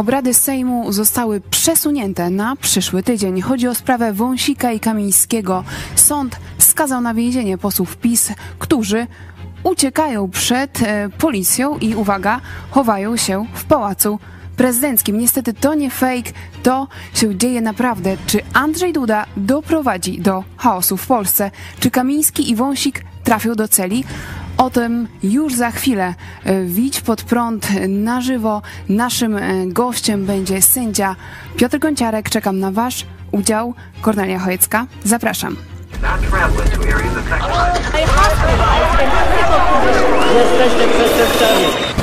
Obrady Sejmu zostały przesunięte na przyszły tydzień. Chodzi o sprawę Wąsika i Kamińskiego. Sąd skazał na więzienie posłów PiS, którzy uciekają przed e, policją i uwaga, chowają się w pałacu prezydenckim. Niestety to nie fake, to się dzieje naprawdę. Czy Andrzej Duda doprowadzi do chaosu w Polsce? Czy Kamiński i Wąsik trafią do celi? O tym już za chwilę. E, Widź pod prąd na żywo. Naszym e, gościem będzie sędzia Piotr Gonciarek. Czekam na Wasz udział. Kornelia Chojecka. Zapraszam. Jesteście przestępcami.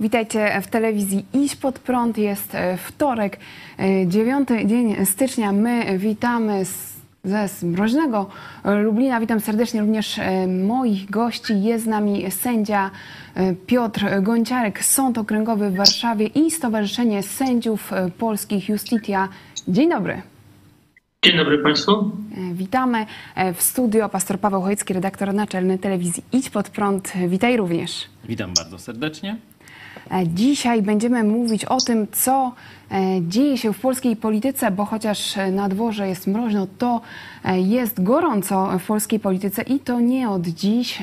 Witajcie w telewizji Iść pod prąd. Jest e, wtorek, e, 9 dzień stycznia. My witamy z, ze mroźnego Lublina. Witam serdecznie również e, moich gości. Jest z nami sędzia e, Piotr Gonciarek, Sąd Okręgowy w Warszawie i Stowarzyszenie Sędziów e, Polskich Justitia. Dzień dobry. Dzień dobry Państwu. E, Witamy e, w studio. Pastor Paweł Chojecki, redaktor naczelny telewizji Idź pod prąd. Witaj również. Witam bardzo serdecznie. E, Dzisiaj będziemy mówić o tym, co e, dzieje się w polskiej polityce, bo chociaż e, na dworze jest mroźno, to jest gorąco w polskiej polityce i to nie od dziś.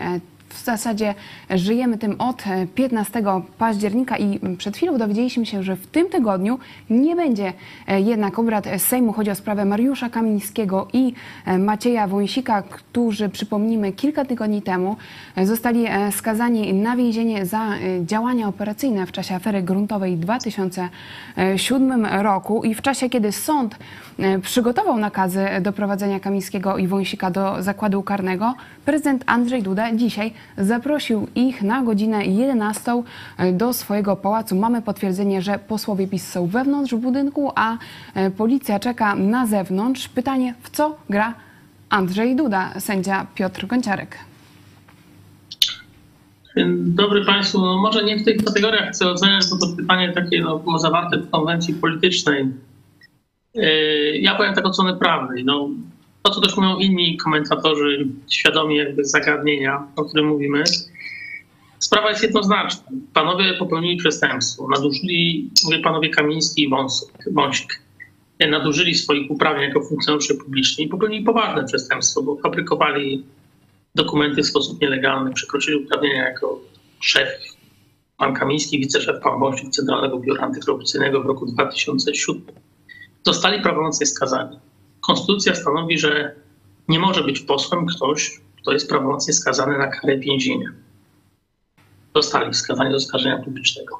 E, W zasadzie żyjemy tym od e, 15 października i przed chwilą dowiedzieliśmy się, że w tym tygodniu nie będzie e, jednak obrad Sejmu. Chodzi o sprawę Mariusza Kamińskiego i e, Macieja Wąsika, którzy, przypomnijmy, kilka tygodni temu e, zostali e, skazani na więzienie za e, działania operacyjne w czasie afery gruntowej w 2007 roku i w czasie, kiedy sąd e, przygotował nakazy doprowadzenia Kamińskiego i Wąsika do zakładu karnego, prezydent Andrzej Duda dzisiaj zaprosił ich na godzinę 11 do swojego pałacu. Mamy potwierdzenie, że posłowie PiS są wewnątrz budynku, a e, policja czeka na zewnątrz. Pytanie, w co gra Andrzej Duda, sędzia Piotr Gonciarek. Dzień dobry Państwu. No może nie w tych kategoriach chcę oceniać, bo to pytanie takie no, zawarte w konwencji politycznej. Yy, Ja powiem tak od strony prawnej. No, to, co też mówią inni komentatorzy, świadomi jakby zagadnienia, o którym mówimy, sprawa jest jednoznaczna. Panowie popełnili przestępstwo. Nadużyli, mówię panowie Kamiński i Wąsik, Wąsik. Nadużyli swoich uprawnień jako funkcjonariusze publiczni i popełnili poważne przestępstwo, bo fabrykowali dokumenty w sposób nielegalny, przekroczyli uprawnienia jako szef pan Kamiński, wiceszef pan Wąsik Centralnego Biura Antykorupcyjnego w roku 2007. Zostali prawomocnie skazani. Konstytucja stanowi, że nie może być posłem ktoś, kto jest prawomocnie skazany na karę więzienia. Zostali skazani do oskarżenia publicznego.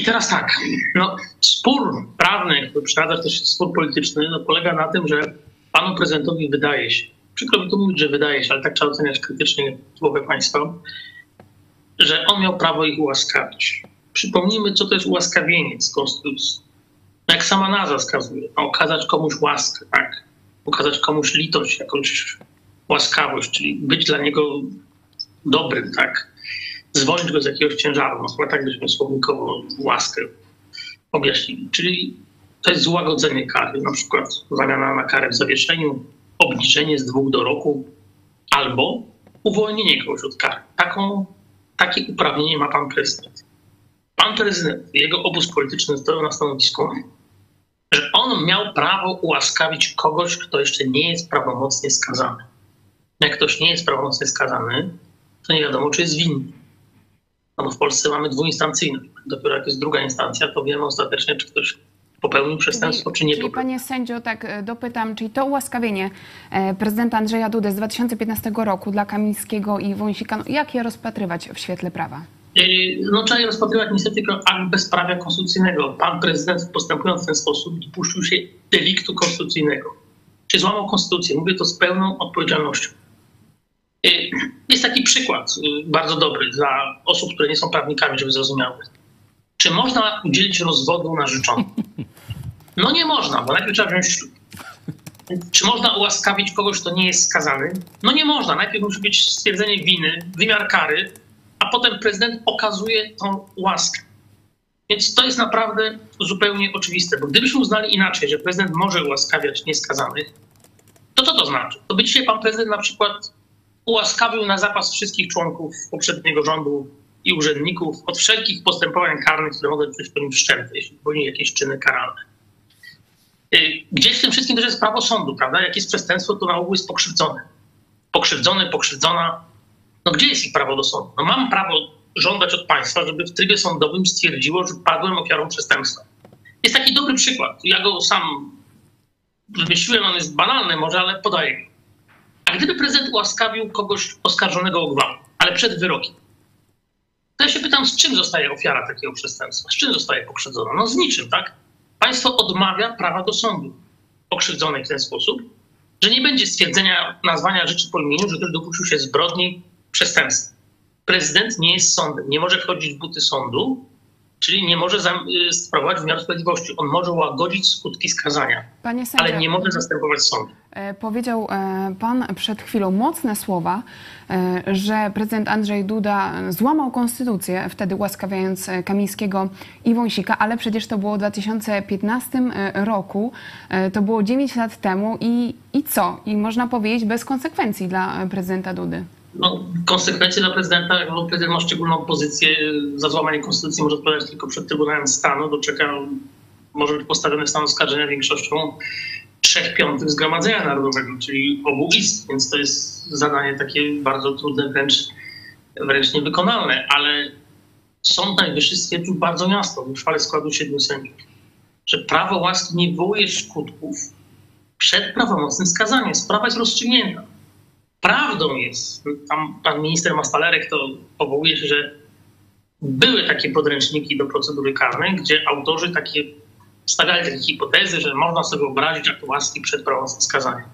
I teraz tak, no, spór prawny, jakby przeszkadza też spór polityczny, no, polega na tym, że panu prezydentowi wydaje się, przykro mi to mówić, że wydaje się, ale tak trzeba oceniać krytycznie głowę państwa, że on miał prawo ich ułaskawić. Przypomnijmy, co to jest ułaskawienie z konstytucji. No, jak sama nazwa wskazuje, no, okazać komuś łaskę, tak? okazać komuś litość, jakąś łaskawość, czyli być dla niego dobrym, tak? zwolnić go z jakiegoś ciężaru. No chyba tak byśmy słownikowo łaskę objaśnili. Czyli to jest złagodzenie kary, na przykład zamiana na karę w zawieszeniu, obniżenie z dwóch do roku albo uwolnienie kogoś od kary. Taką, takie uprawnienie ma pan prezydent. Pan prezydent, jego obóz polityczny stoją na stanowisku, że on miał prawo ułaskawić kogoś, kto jeszcze nie jest prawomocnie skazany. Jak ktoś nie jest prawomocnie skazany, to nie wiadomo, czy jest winny. No bo w Polsce mamy dwuinstancyjność. Dopiero jak jest druga instancja, to wiemy ostatecznie, czy ktoś popełnił przestępstwo, czy nie czyli popełnił. panie sędzio, tak e, dopytam, czyli to ułaskawienie e, prezydenta Andrzeja Dudy z 2015 roku dla Kamińskiego i Wąsika, no, jak je rozpatrywać w świetle prawa? Yy, No trzeba je rozpatrywać niestety jako akt bezprawia konstytucyjnego. Pan prezydent postępując w ten sposób dopuścił się deliktu konstytucyjnego. Czy złamał konstytucję? Mówię to z pełną odpowiedzialnością. Yy, Jest taki przykład yy, bardzo dobry dla osób, które nie są prawnikami, żeby zrozumiały. Czy można udzielić rozwodu narzeczonej? No nie można, bo najpierw trzeba wziąć ślub. Czy można ułaskawić kogoś, kto nie jest skazany? No nie można. Najpierw musi być stwierdzenie winy, wymiar kary, a potem prezydent okazuje tą łaskę. Więc to jest naprawdę zupełnie oczywiste, bo gdybyśmy uznali inaczej, że prezydent może ułaskawiać nieskazanych, to co to znaczy? To by dzisiaj pan prezydent na przykład ułaskawił na zapas wszystkich członków poprzedniego rządu i urzędników od wszelkich postępowań karnych, które mogą być po nim wszczęte, jeśli popełnili jakieś czyny karalne. Y, gdzieś w tym wszystkim też jest prawo sądu, prawda? Jak jest przestępstwo, to na ogół jest pokrzywdzony. Pokrzywdzony, pokrzywdzona. No gdzie jest ich prawo do sądu? No mam prawo żądać od państwa, żeby w trybie sądowym stwierdziło, że padłem ofiarą przestępstwa. Jest taki dobry przykład. Ja go sam wymyśliłem, on jest banalny może, ale podaję go. A gdyby prezydent ułaskawił kogoś oskarżonego o gwałt, ale przed wyrokiem, to ja się pytam, z czym zostaje ofiara takiego przestępstwa? Z czym zostaje pokrzywdzona? No z niczym, tak? Państwo odmawia prawa do sądu pokrzywdzonej w ten sposób, że nie będzie stwierdzenia nazwania rzeczy po imieniu, że ktoś dopuścił się zbrodni, przestępstwa. Prezydent nie jest sądem, nie może chodzić w buty sądu, czyli nie może y, sprawować wymiaru sprawiedliwości. On może łagodzić skutki skazania, sędzia, ale nie może zastępować sądu. E, powiedział e, pan przed chwilą mocne słowa, e, że prezydent Andrzej Duda złamał konstytucję, wtedy ułaskawiając Kamińskiego i Wąsika, ale przecież to było w 2015 roku, to było 9 lat temu i, i co? I można powiedzieć bez konsekwencji dla prezydenta Dudy no, konsekwencje dla prezydenta, jak prezydent ma szczególną pozycję, za złamanie konstytucji może odpowiadać tylko przed Trybunałem Stanu, do czego może być postawiony stan oskarżenia większością trzech piątych Zgromadzenia Narodowego, czyli obu izb, więc to jest zadanie takie bardzo trudne, wręcz, wręcz niewykonalne, ale Sąd Najwyższy stwierdził bardzo jasno w uchwale składu siedmiu sędziów, że prawo łaski nie wywołuje skutków przed prawomocnym skazaniem. Sprawa jest rozstrzygnięta. Prawdą jest, tam pan minister Mastalerek to powołuje się, że były takie podręczniki do procedury karnej, gdzie autorzy takie stawiali takie hipotezy, że można sobie wyobrazić akt łaski przed prawomocnym skazaniem.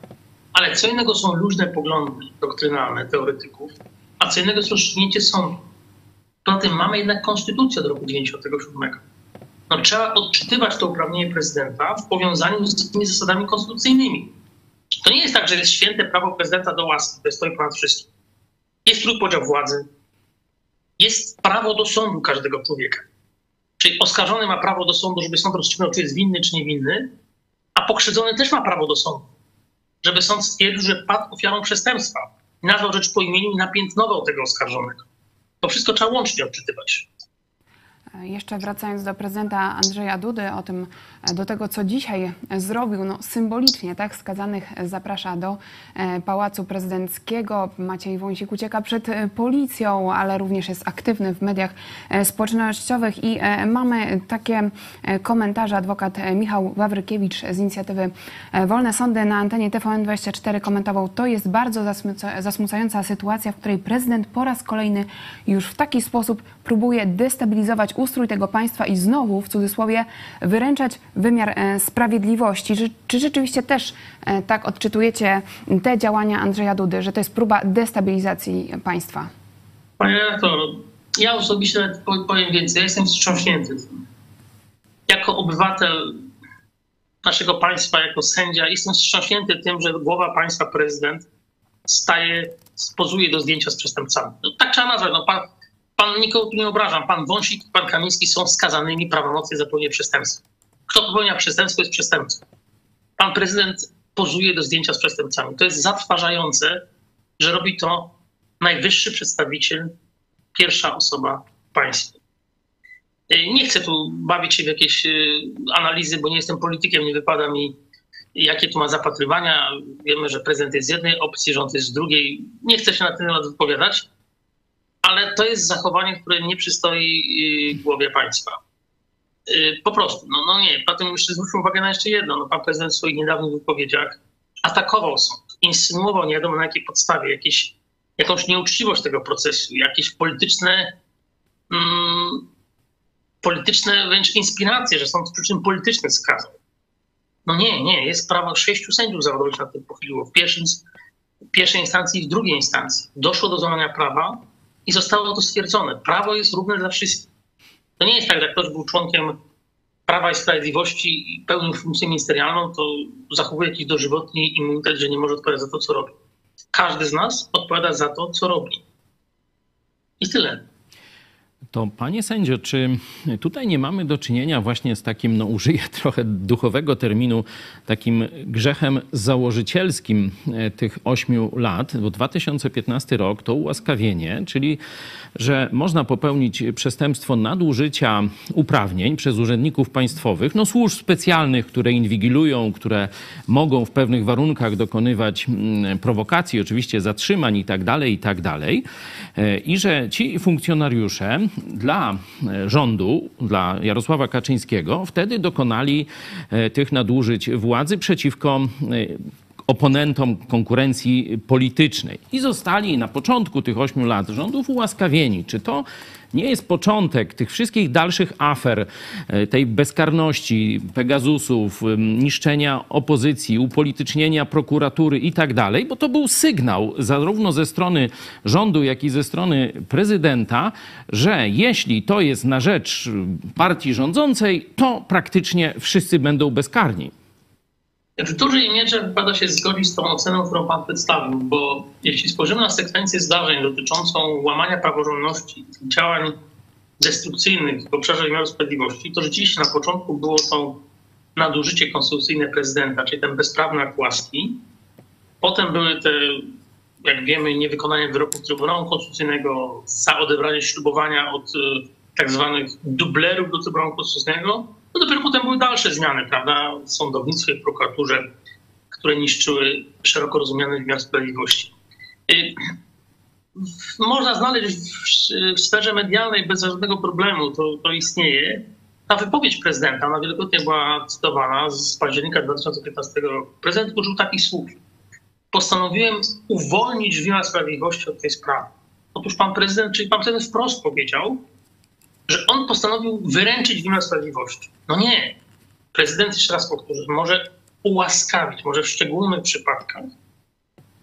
Ale co innego są luźne poglądy doktrynalne teoretyków, a co innego jest rozstrzygnięcie sądu. Poza tym mamy jednak konstytucję od roku 1997. No, trzeba odczytywać to uprawnienie prezydenta w powiązaniu z tymi zasadami konstytucyjnymi. To nie jest tak, że jest święte prawo prezydenta do łaski, które stoi ponad wszystkim. Jest trójpodział władzy, jest prawo do sądu każdego człowieka. Czyli oskarżony ma prawo do sądu, żeby sąd rozstrzygnął, czy jest winny, czy niewinny, a pokrzywdzony też ma prawo do sądu, żeby sąd stwierdził, że padł ofiarą przestępstwa, nazwał rzecz po imieniu i napiętnował tego oskarżonego. To wszystko trzeba łącznie odczytywać. Jeszcze wracając do prezydenta Andrzeja Dudy, o tym, do tego, co dzisiaj zrobił, no, symbolicznie, tak, skazanych zaprasza do e, Pałacu Prezydenckiego. Maciej Wąsik ucieka przed e, policją, ale również jest aktywny w mediach e, społecznościowych i mamy takie komentarze. Adwokat Michał Wawrykiewicz z inicjatywy Wolne Sądy na antenie TVN24 komentował, to jest bardzo zasmucająca sytuacja, w której prezydent po raz kolejny już w taki sposób próbuje destabilizować ustrój tego państwa i znowu, w cudzysłowie, wyręczać wymiar e, sprawiedliwości. Czy, czy rzeczywiście też e, tak odczytujecie te działania Andrzeja Dudy, że to jest próba destabilizacji państwa? Panie redaktor, ja osobiście powiem więcej. Ja jestem wstrząśnięty. Jako obywatel naszego państwa, jako sędzia, jestem wstrząśnięty tym, że głowa państwa, prezydent, staje, pozuje do zdjęcia z przestępcami. No, tak trzeba nazwać. No, pan, pan nikogo tu nie obrażam. Pan Wąsik i pan Kamiński są skazanymi prawomocnie za popełnienie przestępstwa. Kto popełnia przestępstwo, jest przestępcą. Pan prezydent pozuje do zdjęcia z przestępcami. To jest zatrważające, że robi to najwyższy przedstawiciel, pierwsza osoba w państwie. Nie chcę tu bawić się w jakieś y, analizy, bo nie jestem politykiem, nie wypada mi, jakie tu ma zapatrywania. Wiemy, że prezydent jest z jednej opcji, rząd jest z drugiej. Nie chcę się na ten temat wypowiadać ale to jest zachowanie, które nie przystoi y, głowie państwa. Y, po prostu, no, no nie. Potem jeszcze zwróćmy uwagę na jeszcze jedno. No, pan prezydent w swoich niedawnych wypowiedziach atakował sąd, insynuował nie wiadomo na jakiej podstawie jakieś, jakąś nieuczciwość tego procesu, jakieś polityczne, mm, polityczne wręcz inspiracje, że sąd przyczyn politycznych skazał. No nie, nie, jest prawo sześciu sędziów zawodowych na tym pochyliło. W, pierwszym, w pierwszej instancji i w drugiej instancji. Doszło do złamania prawa, i zostało to stwierdzone. Prawo jest równe dla wszystkich. To nie jest tak, że ktoś był członkiem Prawa i Sprawiedliwości i pełni funkcję ministerialną, to zachowuje jakiś dożywotni immunitet, że nie może odpowiadać za to, co robi. Każdy z nas odpowiada za to, co robi. I tyle. To panie sędzio, czy tutaj nie mamy do czynienia właśnie z takim, no użyję trochę duchowego terminu, takim grzechem założycielskim e, tych ośmiu lat, bo 2015 rok to ułaskawienie, czyli że można popełnić przestępstwo nadużycia uprawnień przez urzędników państwowych, no służb specjalnych, które inwigilują, które mogą w pewnych warunkach dokonywać mm, prowokacji, oczywiście zatrzymań i tak dalej, i tak dalej. E, I że ci funkcjonariusze dla e, rządu, dla Jarosława Kaczyńskiego, wtedy dokonali e, tych nadużyć władzy przeciwko oponentom konkurencji politycznej i zostali na początku tych ośmiu lat rządów ułaskawieni. Czy to nie jest początek tych wszystkich dalszych afer, e, tej bezkarności, Pegazusów, niszczenia opozycji, upolitycznienia prokuratury i tak dalej, bo to był sygnał zarówno ze strony rządu, jak i ze strony prezydenta, że jeśli to jest na rzecz partii rządzącej, to praktycznie wszyscy będą bezkarni. W dużej mierze wypada się zgodzić z tą oceną, którą Pan przedstawił, bo jeśli spojrzymy na sekwencję zdarzeń dotyczącą łamania praworządności, działań destrukcyjnych w obszarze wymiaru sprawiedliwości, to rzeczywiście na początku było to nadużycie konstytucyjne prezydenta, czyli ten bezprawny akt łaski. Potem były te, jak wiemy, niewykonanie wyroków Trybunału Konstytucyjnego, odebranie ślubowania od e, tak zwanych dublerów do Trybunału Konstytucyjnego no dopiero potem były dalsze zmiany, prawda, w sądownictwie, w prokuraturze, które niszczyły szeroko rozumiany wymiar sprawiedliwości. Y, można znaleźć w sferze medialnej bez żadnego problemu, to, to istnieje. Ta wypowiedź prezydenta, ona wielokrotnie była cytowana z października 2015 roku. Prezydent użył takich słów. Postanowiłem uwolnić wymiar sprawiedliwości od tej sprawy. Otóż pan prezydent, czyli pan prezydent wprost powiedział, że on postanowił wyręczyć wymiar sprawiedliwości. No nie. Prezydent, jeszcze raz powtórzę, może ułaskawić, może w szczególnych przypadkach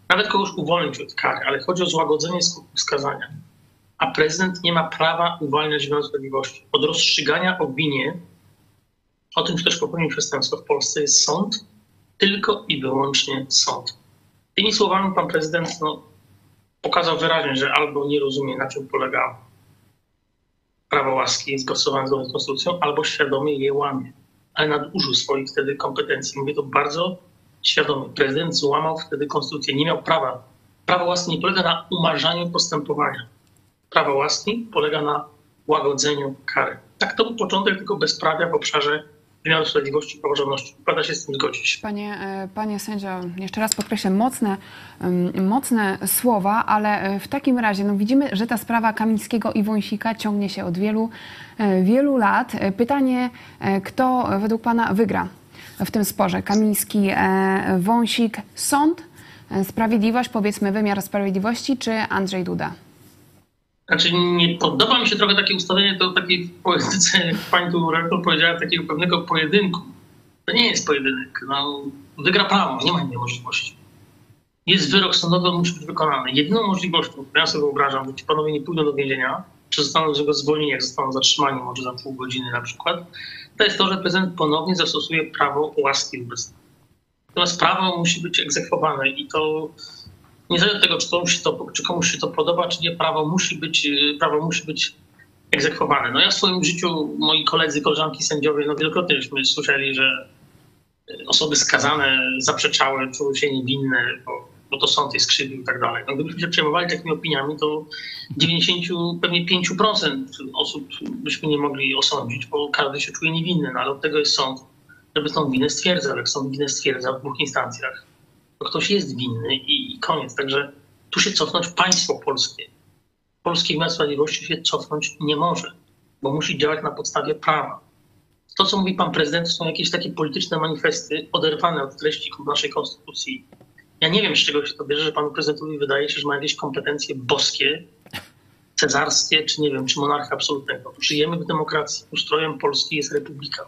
nawet kogoś uwolnić od kary, ale chodzi o złagodzenie skutków skazania. A prezydent nie ma prawa uwalniać wymiaru sprawiedliwości. Od rozstrzygania o winie, o tym, że ktoś popełnił przestępstwo w Polsce, jest sąd, tylko i wyłącznie sąd. Tymi słowami pan prezydent no, pokazał wyraźnie, że albo nie rozumie, na czym polega prawo łaski jest zgodnie z konstytucją, albo świadomie je łamie. Ale nadużył swoich wtedy kompetencji. Mówię to bardzo świadomie. Prezydent złamał wtedy konstytucję. Nie miał prawa. Prawo łaski nie polega na umarzaniu postępowania. Prawo łaski polega na łagodzeniu kary. Tak to był początek tylko bezprawia w obszarze wymiaru sprawiedliwości i praworządności. Wypada się z tym zgodzić. Panie, e, panie sędzio, jeszcze raz podkreślę, mocne, mocne słowa, ale e, w takim razie no widzimy, że ta sprawa Kamińskiego i Wąsika ciągnie się od wielu, e, wielu lat. Pytanie, kto według pana wygra w tym sporze? Kamiński, Wąsik, sąd, sprawiedliwość, powiedzmy wymiar sprawiedliwości, czy Andrzej Duda? Znaczy nie podoba mi się trochę takie ustawienie do takiej polityce, jak pani tu redaktor powiedziała, takiego pewnego pojedynku. To nie jest pojedynek. No, wygra prawo, nie ma innej możliwości. Jest wyrok sądowy, musi być wykonany. Jedyną możliwością, którą ja sobie wyobrażam, że ci panowie nie pójdą do więzienia, czy zostaną z niego zwolnieni, jak zostaną zatrzymani, może za pół godziny na przykład, to jest to, że prezydent ponownie zastosuje prawo łaski wobec Natomiast prawo musi być egzekwowane i to niezależnie od tego, czy komuś, się to, czy komuś się to podoba, czy nie, prawo musi być, y, prawo musi być egzekwowane. No ja w swoim życiu, moi koledzy, koleżanki sędziowie, no wielokrotnie żeśmy słyszeli, że y, osoby skazane zaprzeczały, czuły się niewinne, bo, bo to sąd je skrzywił i tak dalej. No gdybyśmy się przejmowali takimi opiniami, to 90, pewnie 5% osób byśmy nie mogli osądzić, bo każdy się czuje niewinny, no ale od tego jest sąd, żeby tą winę stwierdzał. Jak sąd winę stwierdza w dwóch instancjach, to ktoś jest winny i koniec. Także tu się cofnąć państwo polskie. Polski wymiar sprawiedliwości się cofnąć nie może, bo musi działać na podstawie prawa. To, co mówi pan prezydent, są jakieś takie polityczne manifesty oderwane od treści naszej konstytucji. Ja nie wiem, z czego się to bierze, że panu prezydentowi wydaje się, że ma jakieś kompetencje boskie, cesarskie, czy nie wiem, czy monarcha absolutnego. Żyjemy w demokracji. Ustrojem Polski jest republika.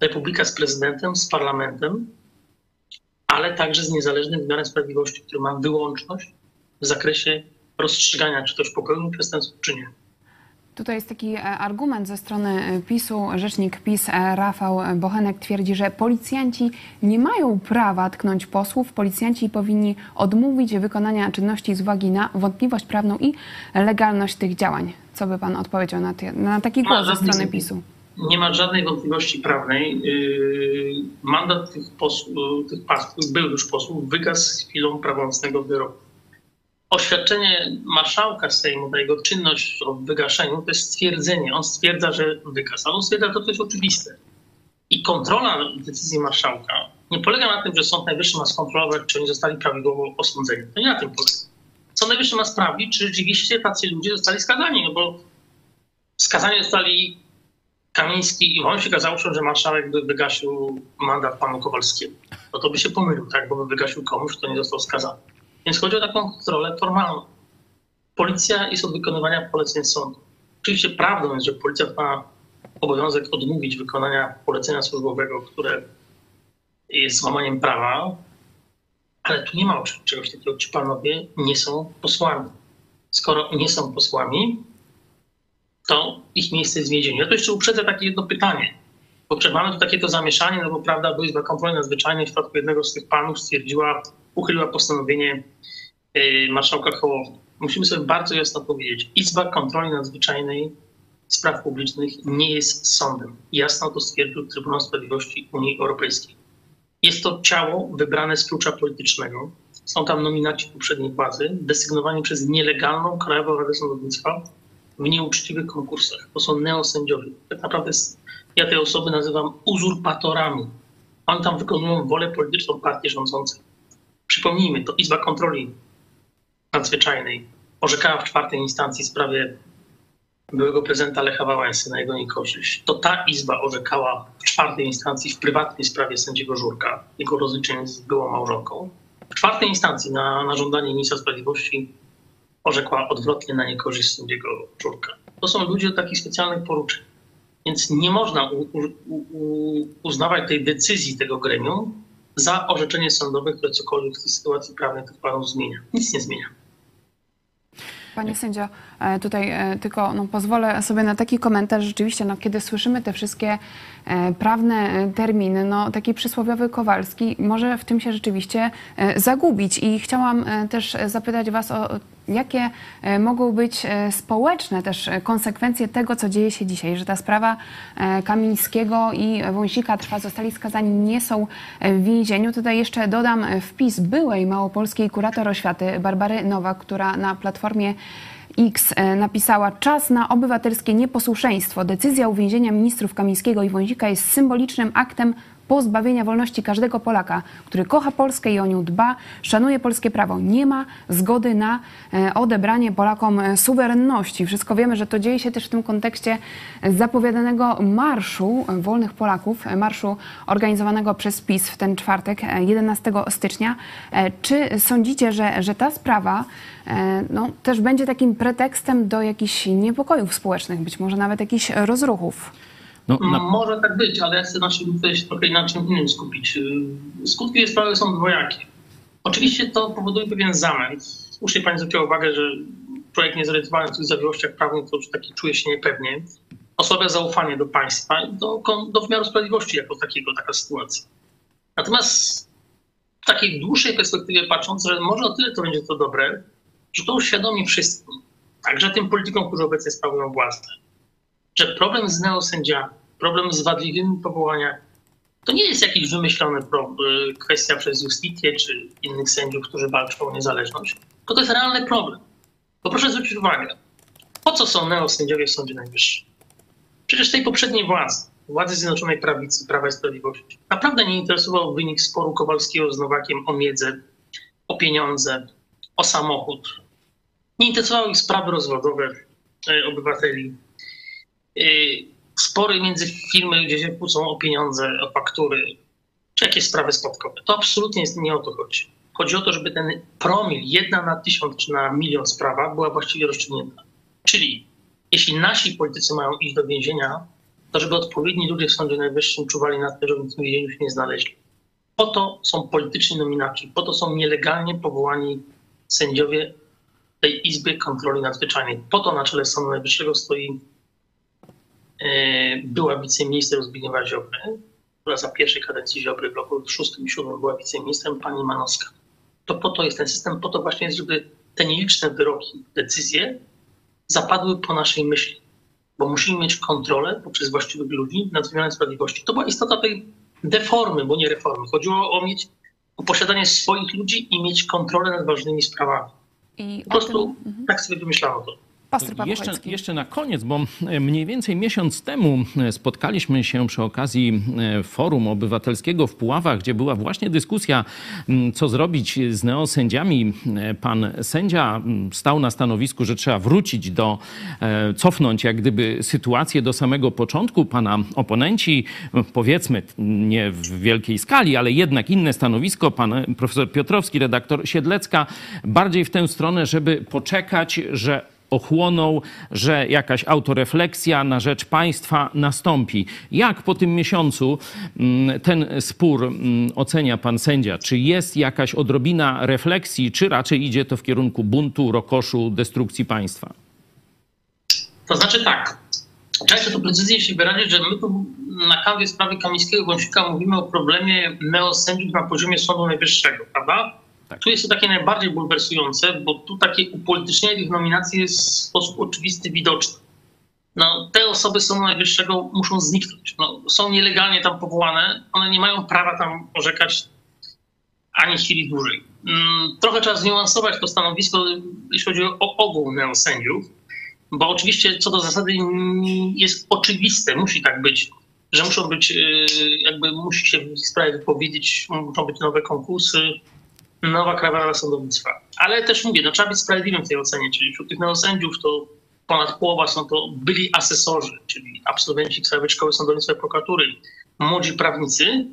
Republika z prezydentem, z parlamentem, ale także z niezależnym wymiarem sprawiedliwości, który ma wyłączność w zakresie rozstrzygania, czy ktoś popełnił przestępstwo, czy nie. Tutaj jest taki e, argument ze strony e, PiSu. Rzecznik PiS e, Rafał Bochenek twierdzi, że policjanci nie mają prawa tknąć posłów. Policjanci powinni odmówić wykonania czynności z uwagi na wątpliwość prawną i legalność tych działań. Co by pan odpowiedział na, te, na taki głos ze strony PiSu? Nie ma żadnej wątpliwości prawnej. Yy, mandat tych, posłów, tych posłów, byłych już posłów wygasł z chwilą prawomocnego wyroku oświadczenie marszałka Sejmu na jego czynność o wygaszeniu to jest stwierdzenie. On stwierdza, że wygasł, on stwierdza to, jest oczywiste. I kontrola decyzji marszałka nie polega na tym, że Sąd Najwyższy ma skontrolować, czy oni zostali prawidłowo osądzeni. To nie na tym polega. Sąd Najwyższy ma sprawdzić, czy rzeczywiście tacy ludzie zostali skazani, no bo skazani zostali Kamiński i Wąsik, a załóżmy, że marszałek by wygasił mandat panu Kowalskiemu. No to by się pomylił, tak, bo by wygasił komuś, kto nie został skazany. Więc chodzi o taką kontrolę formalną. Policja jest od wykonywania poleceń sądu. Oczywiście prawdą jest, że policja ma obowiązek odmówić wykonania polecenia służbowego, które jest złamaniem prawa, ale tu nie ma czegoś takiego. Ci panowie nie są posłami. Skoro nie są posłami, to ich miejsce jest w więzieniu. Ja to jeszcze uprzedzę takie jedno pytanie, bo mamy tu takie to zamieszanie, no bo prawda, była Izba Kontroli Nadzwyczajnej w przypadku jednego z tych panów stwierdziła, uchyliła postanowienie Y, marszałka Hołowni. Musimy sobie bardzo jasno powiedzieć, Izba Kontroli Nadzwyczajnej Spraw Publicznych nie jest sądem. Jasno to stwierdził Trybunał Sprawiedliwości Unii Europejskiej. Jest to ciało wybrane z klucza politycznego. Są tam nominaci poprzedniej władzy, desygnowani przez nielegalną Krajową Radę Sądownictwa w nieuczciwych konkursach. To są neosędziowie. Tak naprawdę ja te osoby nazywam uzurpatorami. Oni tam wykonują wolę polityczną partii rządzącej. Przypomnijmy, to Izba Kontroli nadzwyczajnej orzekała w czwartej instancji w sprawie byłego prezydenta Lecha Wałęsy na jego niekorzyść, to ta izba orzekała w czwartej instancji w prywatnej sprawie sędziego Żurka, jego rozliczenie z byłą małżonką. W czwartej instancji na, na żądanie ministra sprawiedliwości orzekła odwrotnie na niekorzyść sędziego Żurka. To są ludzie o takich specjalnych poruczeń. Więc nie można u, u, u, uznawać tej decyzji tego gremium za orzeczenie sądowe, które cokolwiek w tej sytuacji prawnej tych panów zmienia. Nic nie zmienia. Panie sędzio, tutaj e, tylko no, pozwolę sobie na taki komentarz. Rzeczywiście, no, kiedy słyszymy te wszystkie e, prawne terminy, no, taki przysłowiowy Kowalski może w tym się rzeczywiście zagubić. I chciałam też zapytać Was o jakie e, mogą być e, społeczne też konsekwencje tego, co dzieje się dzisiaj, że ta sprawa e, Kamińskiego i Wąsika trwa, zostali skazani, nie są w więzieniu. Tutaj jeszcze dodam wpis byłej małopolskiej kurator oświaty Barbary Nowak, która na platformie X napisała: Czas na obywatelskie nieposłuszeństwo. Decyzja uwięzienia ministrów Kamińskiego i Wąsika jest symbolicznym aktem pozbawienia wolności każdego Polaka, który kocha Polskę i o nią dba, szanuje polskie prawo. Nie ma zgody na e, odebranie Polakom e, suwerenności. Wszystko wiemy, że to dzieje się też w tym kontekście zapowiadanego marszu wolnych Polaków, e, marszu organizowanego przez PiS w ten czwartek, 11 stycznia. Czy sądzicie, że, że ta sprawa no, też będzie takim pretekstem do jakichś niepokojów społecznych, być może nawet jakichś rozruchów? No, na... Może tak być, ale ja chcę naszych się trochę na czym innym skupić. Skutki tej sprawy są dwojakie. Oczywiście to powoduje pewien zamęt. Słusznie pani zwróciła uwagę, że człowiek niezorientowany w tych zawiłościach prawnych to już taki czuje się niepewnie. Osłabia zaufanie do państwa i do, do wymiaru sprawiedliwości jako takiego, taka sytuacja. Natomiast w takiej dłuższej perspektywie patrząc, że może o tyle to będzie to dobre, że to uświadomi wszystkim, także tym politykom, którzy obecnie sprawują władzę, że problem z neosędziami, problem z wadliwymi powołaniami, to nie jest jakiś wymyślony y, kwestia przez Justicję czy innych sędziów, którzy walczą o niezależność, tylko to jest realny problem. Bo proszę zwrócić uwagę, po co są neosędziowie w Sądzie Najwyższym? Przecież tej poprzedniej władzy, władzy Zjednoczonej Prawicy, Prawa i Sprawiedliwości, naprawdę nie interesował wynik sporu Kowalskiego z Nowakiem o miedzę, o pieniądze, o samochód. Nie interesowały ich sprawy rozwodowe y, obywateli, spory między firmy, gdzie się kłócą o pieniądze, o faktury, czy jakieś sprawy spadkowe. To absolutnie nie o to chodzi. Chodzi o to, żeby ten promil, jedna na tysiąc czy na milion sprawa była właściwie rozstrzygnięta. Czyli jeśli nasi politycy mają iść do więzienia, to żeby odpowiedni ludzie w Sądzie Najwyższym czuwali na tym, żeby w tym więzieniu się nie znaleźli. Po to są polityczni nominaci, po to są nielegalnie powołani sędziowie tej Izby Kontroli Nadzwyczajnej. Po to na czele Sądu Najwyższego stoi była wiceminister Zbigniewa Ziobry, która za pierwszej kadencji Ziobry w roku 6 i 7 była wiceministrem, pani Manowska. To po to jest ten system, po to właśnie jest, żeby te nieliczne wyroki, decyzje zapadły po naszej myśli. Bo musimy mieć kontrolę poprzez właściwych ludzi nad wymiarem sprawiedliwości. To była istota tej deformy, bo nie reformy. Chodziło o mieć o posiadanie swoich ludzi i mieć kontrolę nad ważnymi sprawami. I po prostu tym... Mhm. tak sobie wymyślano to. Pastor jeszcze, jeszcze na koniec, bo e, mniej więcej miesiąc temu e, spotkaliśmy się przy okazji e, Forum Obywatelskiego w Puławach, gdzie była właśnie dyskusja, co zrobić z neosędziami. Pan sędzia stał na stanowisku, że trzeba wrócić do, cofnąć jak gdyby sytuację do samego początku. Pana oponenci, powiedzmy nie w wielkiej skali, ale jednak inne stanowisko, pan profesor Piotrowski, redaktor Siedlecka, bardziej w tę stronę, żeby poczekać, że ochłoną, że jakaś autorefleksja na rzecz państwa nastąpi. Jak po tym miesiącu mm, ten spór mm, ocenia pan sędzia? Czy jest jakaś odrobina refleksji, czy raczej idzie to w kierunku buntu, rokoszu, destrukcji państwa? To znaczy tak. Często to precyzyjnie się wyrazić, że my tu na kanwie sprawy Kamińskiego Wąsika mówimy o problemie neosędziów na poziomie Sądu Najwyższego, prawda? Tak. Tu jest to takie najbardziej bulwersujące, bo tu takie upolitycznienie tych nominacji jest w sposób oczywisty, widoczny. No, te osoby Sądu Najwyższego muszą zniknąć. No, są nielegalnie tam powołane, one nie mają prawa tam orzekać ani chwili dłużej. Mm, trochę trzeba zniuansować to stanowisko, jeśli chodzi o ogół neosędziów, bo oczywiście co do zasady jest oczywiste, musi tak być, że muszą być, y, jakby musi się w sprawie wypowiedzieć, muszą być nowe konkursy, nowa krawa sądownictwa. Ale też mówię, no, trzeba być sprawiedliwym w tej ocenie, czyli wśród tych neosędziów to ponad połowa są to byli asesorzy, czyli absolwenci Krajowej Szkoły Sądownictwa i Prokuratury, młodzi prawnicy,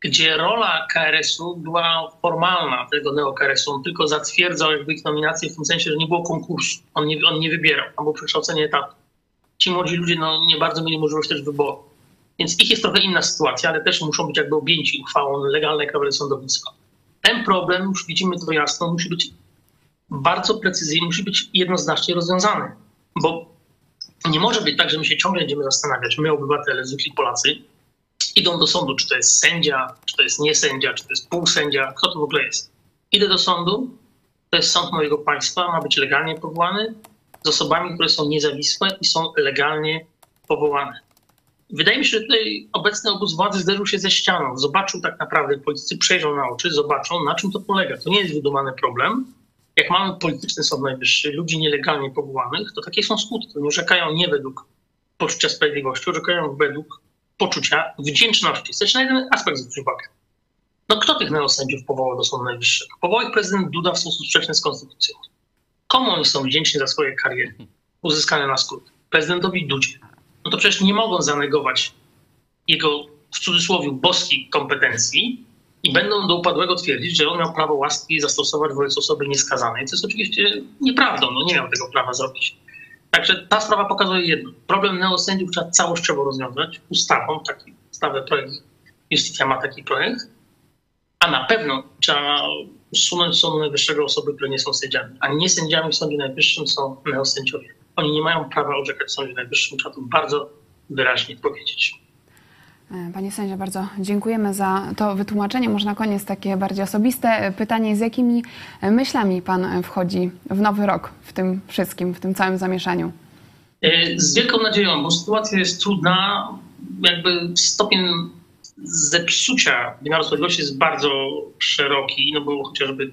gdzie rola KRS-u była formalna, tego neo-KRS-u. On tylko zatwierdzał jakby ich nominację w tym sensie, że nie było konkursu. On nie, on nie wybierał, tam przekształcenie etatu. Ci młodzi ludzie no, nie bardzo mieli możliwość też wyboru. Więc ich jest trochę inna sytuacja, ale też muszą być jakby objęci uchwałą legalnej Krajowej Sądownictwa. Ten problem, już widzimy to jasno, musi być bardzo precyzyjnie, musi być jednoznacznie rozwiązany. Bo nie może być tak, że my się ciągle będziemy zastanawiać, my obywatele, zwykli Polacy, idą do sądu, czy to jest sędzia, czy to jest niesędzia, czy to jest półsędzia, kto to w ogóle jest. Idę do sądu, to jest sąd mojego państwa, ma być legalnie powołany, z osobami, które są niezawisłe i są legalnie powołane. Wydaje mi się, że tutaj obecny obóz władzy zderzył się ze ścianą. Zobaczył tak naprawdę, politycy przejrzą na oczy, zobaczą, na czym to polega. To nie jest wydumany problem. Jak mamy polityczny Sąd Najwyższy, ludzi nielegalnie powołanych, to takie są skutki. Oni orzekają nie według poczucia sprawiedliwości, orzekają według poczucia wdzięczności. Chcę na jeden aspekt zwrócić uwagę. No kto tych neosędziów powołał do Sądu Najwyższego? Powołał ich prezydent Duda w sposób sprzeczny z konstytucją. Komu oni są wdzięczni za swoje kariery uzyskane na skrót? Prezydentowi Dudzie to przecież nie mogą zanegować jego w cudzysłowie boskiej kompetencji i będą do upadłego twierdzić, że on miał prawo łaski zastosować wobec osoby nieskazanej, co jest oczywiście nieprawdą, no nie miał tego prawa zrobić. Także ta sprawa pokazuje jedno. Problem neosędziów trzeba całościowo rozwiązać ustawą, taki ustawę projekt, Justitia ma taki projekt, a na pewno trzeba usunąć z Sądu Najwyższego osoby, które nie są sędziami, a nie sędziami w Sądzie Najwyższym są neosędziowie. Oni nie mają prawa orzekać w Sądzie Najwyższym, trzeba to bardzo wyraźnie powiedzieć. E, panie sędzio, bardzo dziękujemy za to wytłumaczenie. Może na koniec takie bardziej osobiste pytanie. Z jakimi myślami Pan wchodzi w nowy rok w tym wszystkim, w tym całym zamieszaniu? E, z wielką nadzieją, bo sytuacja jest trudna. Jakby stopień zepsucia wymiaru sprawiedliwości jest bardzo szeroki, no bo chociażby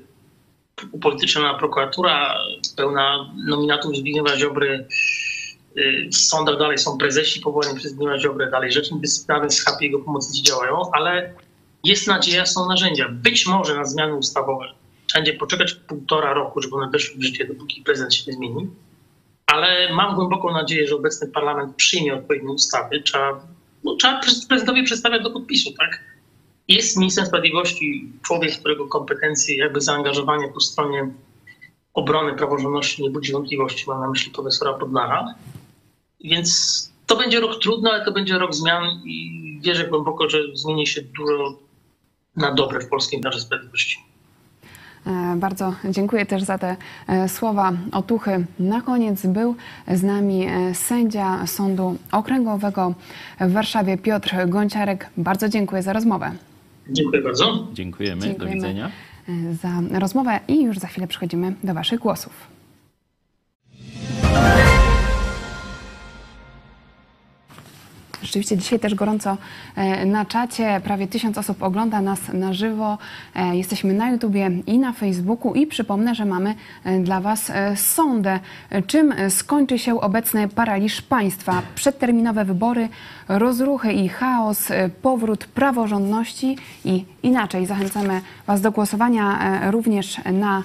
upolityczniona prokuratura, pełna nominatów Zbigniewa Ziobry, y, w sądach dalej są prezesi powołani przez Zbigniewa Ziobrę, dalej rzecznik dyscyplinarny z HP jego pomocnicy działają, ale jest nadzieja, są narzędzia. Być może na zmiany ustawowe będzie poczekać półtora roku, żeby one weszły w życie, dopóki prezydent się nie zmieni. Ale mam głęboką nadzieję, że obecny parlament przyjmie odpowiednie ustawy. Trzeba, no, trzeba prezydentowi przedstawiać do podpisu, tak? Jest ministrem sprawiedliwości człowiek, którego kompetencje, jakby zaangażowanie po stronie obrony praworządności nie budzi wątpliwości. Mam na myśli profesora Podnara. Więc to będzie rok trudny, ale to będzie rok zmian i wierzę głęboko, że zmieni się dużo na dobre w polskim wymiarze sprawiedliwości. E, bardzo dziękuję też za te e, słowa otuchy. Na koniec był z nami e, sędzia Sądu Okręgowego w Warszawie Piotr Gonciarek. Bardzo dziękuję za rozmowę. Dziękuję bardzo. Dziękujemy. Dziękujemy. Do widzenia. Za rozmowę i już za chwilę przechodzimy do Waszych głosów. Rzeczywiście dzisiaj też gorąco e, na czacie. Prawie tysiąc osób ogląda nas na żywo. E, jesteśmy na YouTubie i na Facebooku i przypomnę, że mamy e, dla Was sondę. Czym skończy się obecny paraliż państwa? Przedterminowe wybory, rozruchy i chaos, powrót praworządności i inaczej. Zachęcamy Was do głosowania również na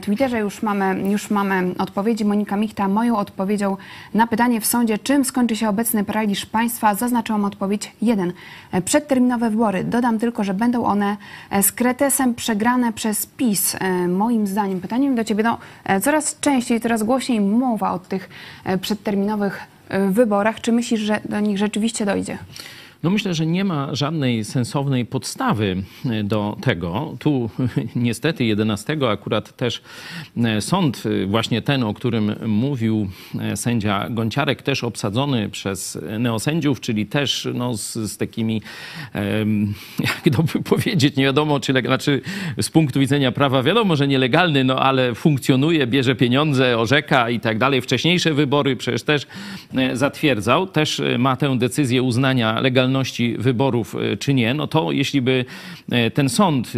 Twitterze. Już mamy, już mamy odpowiedzi. Monika Michta moją odpowiedzią na pytanie w sądzie, czym skończy się obecny paraliż państwa zaznaczyłam odpowiedź 1. Przedterminowe wybory. Dodam tylko, że będą one z kretesem przegrane przez PiS. E, moim zdaniem, pytaniem do Ciebie, no, e, coraz częściej, coraz głośniej mowa o tych e, przedterminowych wyborach. Czy myślisz, że do nich rzeczywiście dojdzie? No myślę, że nie ma żadnej sensownej podstawy e, do tego. Tu niestety 11 akurat też e, sąd, e, właśnie ten, o którym mówił sędzia Gonciarek, też obsadzony przez neosędziów, czyli też no, z, z takimi, jak to by powiedzieć, nie wiadomo, czy znaczy z punktu widzenia prawa wiadomo, że nielegalny, no ale funkcjonuje, bierze pieniądze, orzeka i tak dalej. Wcześniejsze wybory przecież też zatwierdzał, też ma tę decyzję uznania legalności legalności wyborów e, czy nie, no to jeśli by e, ten sąd e,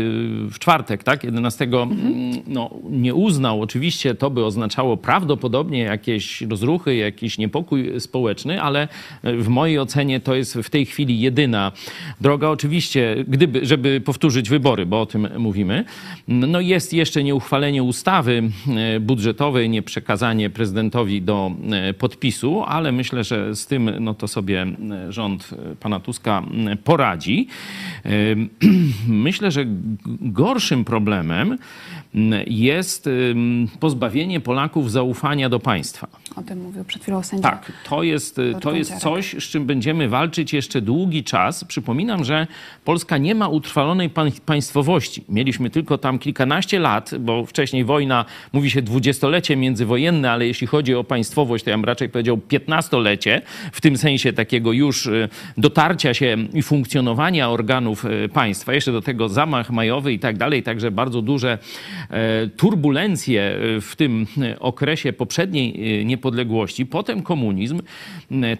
w czwartek, tak, 11 mhm. no, nie uznał, oczywiście to by oznaczało prawdopodobnie jakieś rozruchy, jakiś niepokój społeczny, ale w mojej ocenie to jest w tej chwili jedyna droga. Oczywiście, gdyby, żeby powtórzyć wybory, bo o tym mówimy, no jest jeszcze nieuchwalenie ustawy budżetowej, nie przekazanie prezydentowi do podpisu, ale myślę, że z tym no to sobie rząd pana Tuska poradzi. Myślę, że gorszym problemem jest pozbawienie Polaków zaufania do państwa. O tym mówił przed chwilą sędzia. Tak, to jest, to jest coś, z czym będziemy walczyć jeszcze długi czas. Przypominam, że Polska nie ma utrwalonej państwowości. Mieliśmy tylko tam kilkanaście lat, bo wcześniej wojna, mówi się dwudziestolecie międzywojenne, ale jeśli chodzi o państwowość, to ja bym raczej powiedział piętnastolecie, w tym sensie takiego już y, dotarcia się i funkcjonowania organów y, państwa. Jeszcze do tego zamach majowy i tak dalej, także bardzo duże E, turbulencje e, w tym e, okresie poprzedniej niepodległości, potem komunizm.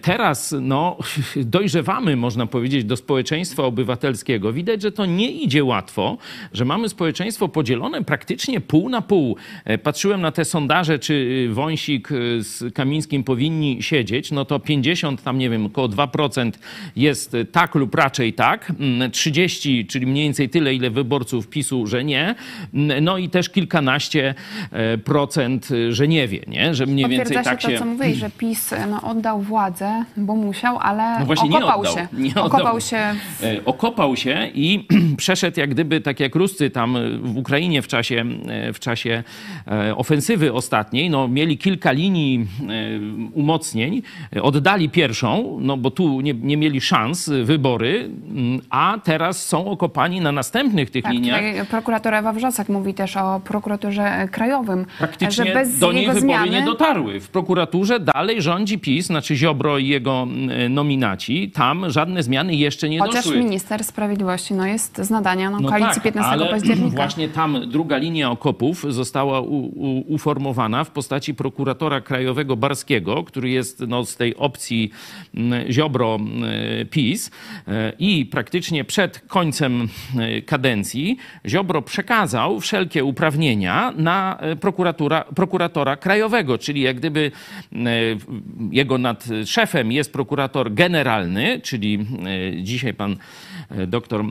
Teraz no, dojrzewamy, można powiedzieć, do społeczeństwa obywatelskiego. Widać, że to nie idzie łatwo, że mamy społeczeństwo podzielone praktycznie pół na pół. Patrzyłem na te sondaże, czy Wąsik z Kamińskim powinni siedzieć, no to 50, tam nie wiem, około 2% jest tak lub raczej tak. 30, czyli mniej więcej tyle, ile wyborców PiSu, że nie. No i też kilkanaście e, procent, e, że nie wie, nie? że mniej więcej tak się... to, co mówiłeś, że PiS e, no, oddał władzę, bo musiał, ale no właśnie okopał oddał, się. Okopał się. W... Okopał się i przeszedł jak gdyby, tak jak Ruscy tam w Ukrainie w czasie, w czasie ofensywy ostatniej, no, mieli kilka linii umocnień, oddali pierwszą, no bo tu nie, nie mieli szans, wybory, a teraz są okopani na następnych tych tak, liniach. Prokurator Ewa Wrzosek mówi też o prokuraturze krajowym. Praktycznie że bez do niej wybory zmiany... nie dotarły. W prokuraturze dalej rządzi PiS, znaczy Ziobro i jego mm, nominaci. Tam żadne zmiany jeszcze nie Chociaż doszły. Chociaż minister sprawiedliwości no, jest z nadania no, no koalicji tak, 15 ale października. właśnie tam druga linia okopów została u, u, uformowana w postaci prokuratora krajowego Barskiego, który jest no, z tej opcji mm, Ziobro-PiS mm, i praktycznie przed końcem kadencji Ziobro przekazał wszelkie uprawnienia na e, prokuratura, prokuratora krajowego, czyli jak gdyby e, jego nad szefem jest prokurator generalny, czyli e, dzisiaj pan doktor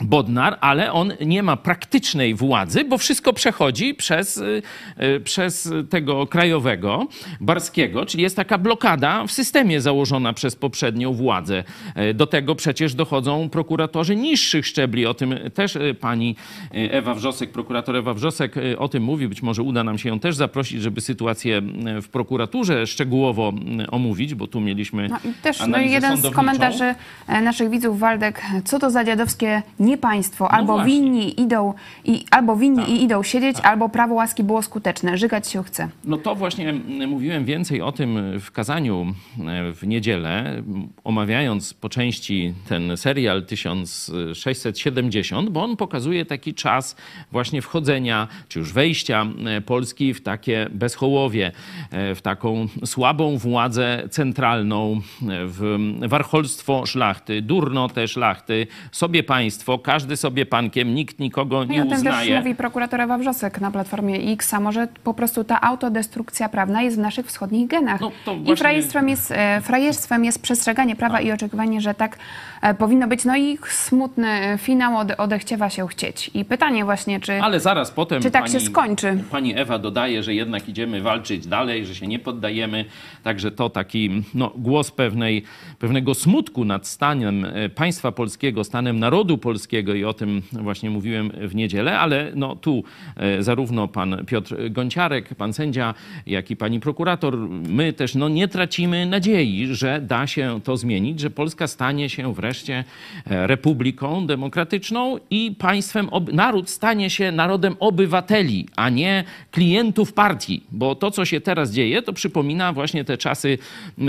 Bodnar, ale on nie ma praktycznej władzy, bo wszystko przechodzi przez, y, y, przez tego krajowego, barskiego, czyli jest taka blokada w systemie założona przez poprzednią władzę. Y, do tego przecież dochodzą prokuratorzy niższych szczebli. O tym też pani Ewa Wrzosek, prokurator Ewa Wrzosek o tym mówi. Być może uda nam się ją też zaprosić, żeby sytuację w prokuraturze szczegółowo omówić, bo tu mieliśmy. No też no jeden z komentarzy naszych widzów, Waldek, co to za dziadowskie nie państwo. Albo właśnie. winni idą i, albo winni i idą siedzieć, albo prawo łaski było skuteczne. Żygać się chce. No to właśnie mm, mówiłem więcej o tym w kazaniu e, w niedzielę, omawiając po części ten serial 1670, bo on pokazuje taki czas właśnie wchodzenia, czy już wejścia e, Polski w takie bezchołowie, e, w taką słabą władzę centralną, w warcholstwo szlachty, durnotę szlachty, sobie państwo, każdy sobie pankiem, nikt nikogo No i nie o tym też uznaje. mówi prokurator Ewa Wrzosek na Platformie X, a może po prostu ta autodestrukcja prawna jest w naszych wschodnich genach. No to I właśnie- frajerstwem jest, e, frajerstwem jest przestrzeganie prawa i oczekiwanie, że tak e, powinno być. No i smutny finał ode, odechciewa się chcieć. I pytanie właśnie, czy... Ale zaraz potem Czy tak pani, się skończy? Pani Ewa dodaje, że jednak idziemy walczyć dalej, że się nie poddajemy. Także to taki no, głos pewnej, pewnego smutku nad stanem e, państwa polskiego, stanem narodu polskiego i o tym właśnie mówiłem w niedzielę, ale no, tu e, zarówno pan Piotr Gonciarek, pan sędzia, jak i pani prokurator, my też no, nie tracimy nadziei, że da się to zmienić, że Polska stanie się wreszcie e, republiką demokratyczną i państwem, naród stanie się narodem obywateli, a nie klientów partii. Bo to, co się teraz dzieje, to przypomina właśnie te czasy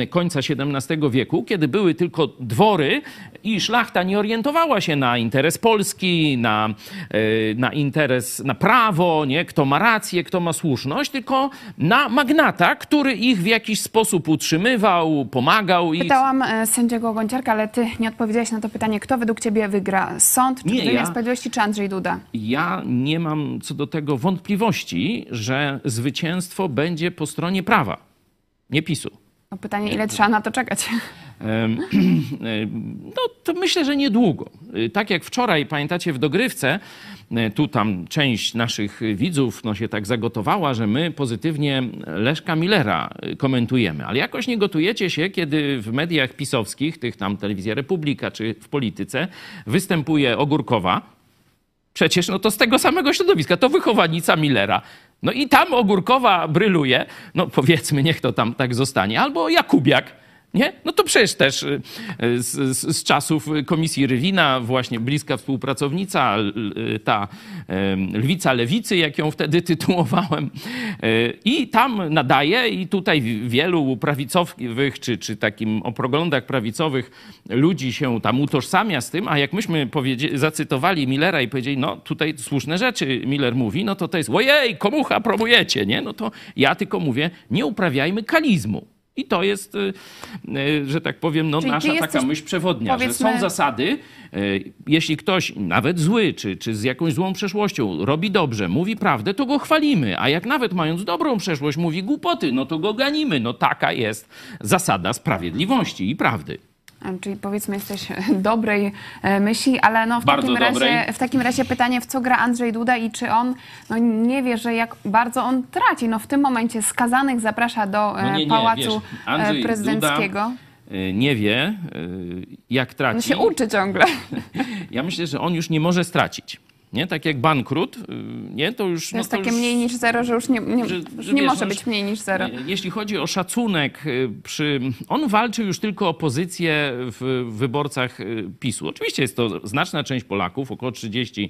końca XVII wieku, kiedy były tylko dwory i szlachta nie orientowała się na interes Polski, na, e, na interes, na prawo, nie? kto ma rację, kto ma słuszność, tylko na magnata, który ich w jakiś sposób utrzymywał, pomagał. I Pytałam e, sędziego Gonciarka, ale ty nie odpowiedziałeś na to pytanie, kto według ciebie wygra? Sąd, czy Nie, wymiar ja- sprawiedliwości, czy Andrzej Duda? Ja nie mam co do tego wątpliwości, że zwycięstwo będzie po stronie prawa, nie PiSu. No pytanie, ile trzeba na to czekać? No to myślę, że niedługo. Y, Tak jak wczoraj, pamiętacie, w dogrywce, y, tu tam część naszych widzów no, się tak zagotowała, że my pozytywnie Leszka Millera y, komentujemy. Ale jakoś nie gotujecie się, kiedy w mediach pisowskich, tych tam Telewizja Republika czy w polityce, występuje Ogórkowa, Przecież no to z tego samego środowiska, to wychowanica Millera. No i tam Ogórkowa bryluje, no powiedzmy, niech to tam tak zostanie, albo Jakubiak. Nie? No to przecież też y, y, z, z, z czasów Komisji Rywina, właśnie bliska współpracownica, y, ta lwica lewicy, jak ją wtedy tytułowałem. I tam nadaje i tutaj wi- wielu prawicowych, czy, czy takim o poglądach prawicowych ludzi się tam utożsamia z tym, a jak myśmy zacytowali Millera i powiedzieli, no tutaj słuszne rzeczy Miller mówi, no to to jest, ojej, komucha promujecie, nie? No to ja tylko mówię, nie uprawiajmy kalizmu. I to jest, y, y, że tak powiem, no, Czyli nasza taka jesteś, myśl przewodnia, że są zasady. y, Jeśli ktoś, nawet zły, czy, czy z jakąś złą przeszłością, robi dobrze, mówi prawdę, to go chwalimy. A jak nawet mając dobrą przeszłość, mówi głupoty, no to go ganimy. No taka jest zasada sprawiedliwości i prawdy. E, Czyli powiedzmy jesteś dobrej e, myśli, ale no w, Bardzo takim razie, w takim razie pytanie, w co gra Andrzej Duda i czy on no, nie wie, że jak bardzo on traci. No w tym momencie skazanych zaprasza do e, No nie, nie, Pałacu wiesz, e, Prezydenckiego. Duda, nie wie, jak On traci. się uczy ciągle. Ja myślę, że on już nie może stracić. Nie? Tak jak bankrut, y, nie? To już... To jest no takie już... mniej niż zero, że już nie, nie, że- już że nie wiesz, może no być mniej niż zero. Jeśli chodzi o szacunek y, przy... On walczy już tylko o pozycję w wyborcach y, PiSu. Oczywiście jest to znaczna część Polaków, około 30%,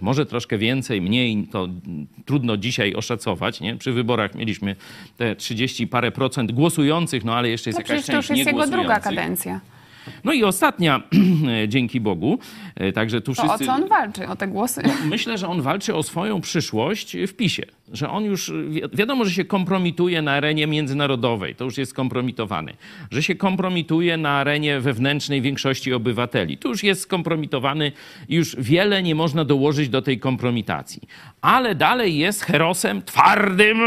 może troszkę więcej, mniej, to trudno dzisiaj oszacować. Nie? Przy wyborach mieliśmy te 30 parę procent głosujących, no ale jeszcze jest No jakaś przecież to już część jest jego druga kadencja. No i ostatnia, dzięki Bogu, y, także tu To o wszyscy... co on walczy? O te głosy? Myślę, że on walczy o swoją przyszłość w PiSie. Że on już, wi- wiadomo, że się kompromituje na arenie międzynarodowej, to już jest skompromitowany. Że się kompromituje na arenie wewnętrznej większości obywateli, to już jest skompromitowany i już wiele nie można dołożyć do tej kompromitacji. Ale dalej jest herosem twardym,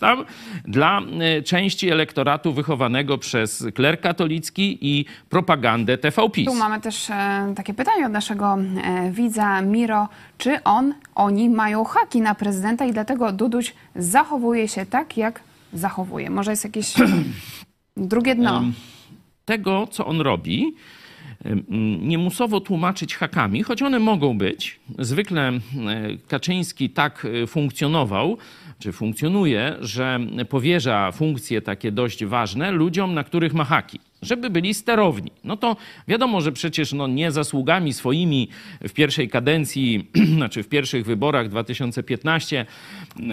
tam, dla e, części elektoratu wychowanego przez kler katolicki i propagandę TV PiS. Tu mamy też e, takie pytanie od naszego e, widza Miro. Czy on, oni mają haki na prezydenta i dlatego Duduś zachowuje się tak, jak zachowuje? Może jest jakieś drugie dno? tego, co on robi, ym, niemusowo tłumaczyć hakami, choć one mogą być. Zwykle Kaczyński tak e, funkcjonował, czy funkcjonuje, że powierza funkcje takie dość ważne ludziom, na których ma haki. Żeby byli sterowni. No to wiadomo, że przecież no nie zasługami swoimi w pierwszej kadencji, znaczy w pierwszych wyborach 2015 e,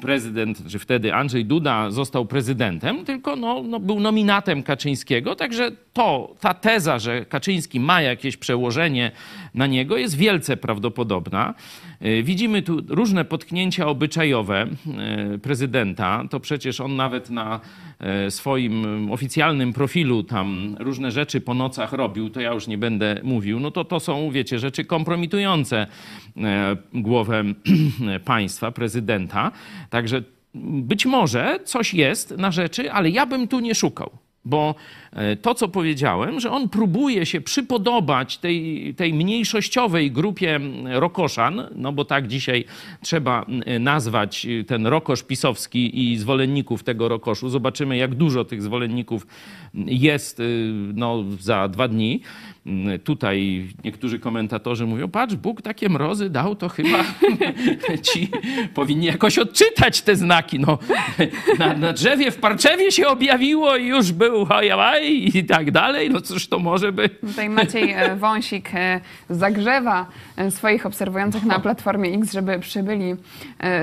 prezydent, czy wtedy Andrzej Duda został prezydentem, tylko no, no był nominatem Kaczyńskiego, także to, ta teza, że Kaczyński ma jakieś przełożenie na niego jest wielce prawdopodobna. E, widzimy tu różne potknięcia obyczajowe e, prezydenta. To przecież on nawet na swoim oficjalnym profilu tam różne rzeczy po nocach robił, to ja już nie będę mówił, no to to są, wiecie, rzeczy kompromitujące głowę państwa, prezydenta. Także być może coś jest na rzeczy, ale ja bym tu nie szukał. Bo e, to, co powiedziałem, że on próbuje się przypodobać tej, tej mniejszościowej grupie rokoszan, no bo tak dzisiaj trzeba nazwać ten rokosz pisowski i zwolenników tego rokoszu. Zobaczymy, jak dużo tych zwolenników jest y, no, za dwa dni. Tutaj niektórzy komentatorzy mówią, patrz, Bóg takie mrozy dał, to chyba ci powinni jakoś odczytać te znaki. No, na, na drzewie w Parczewie się objawiło i już był hajawaj i tak dalej. No cóż to może by... Tutaj Maciej e, Wąsik e, zagrzewa e, swoich obserwujących na Platformie X, żeby przybyli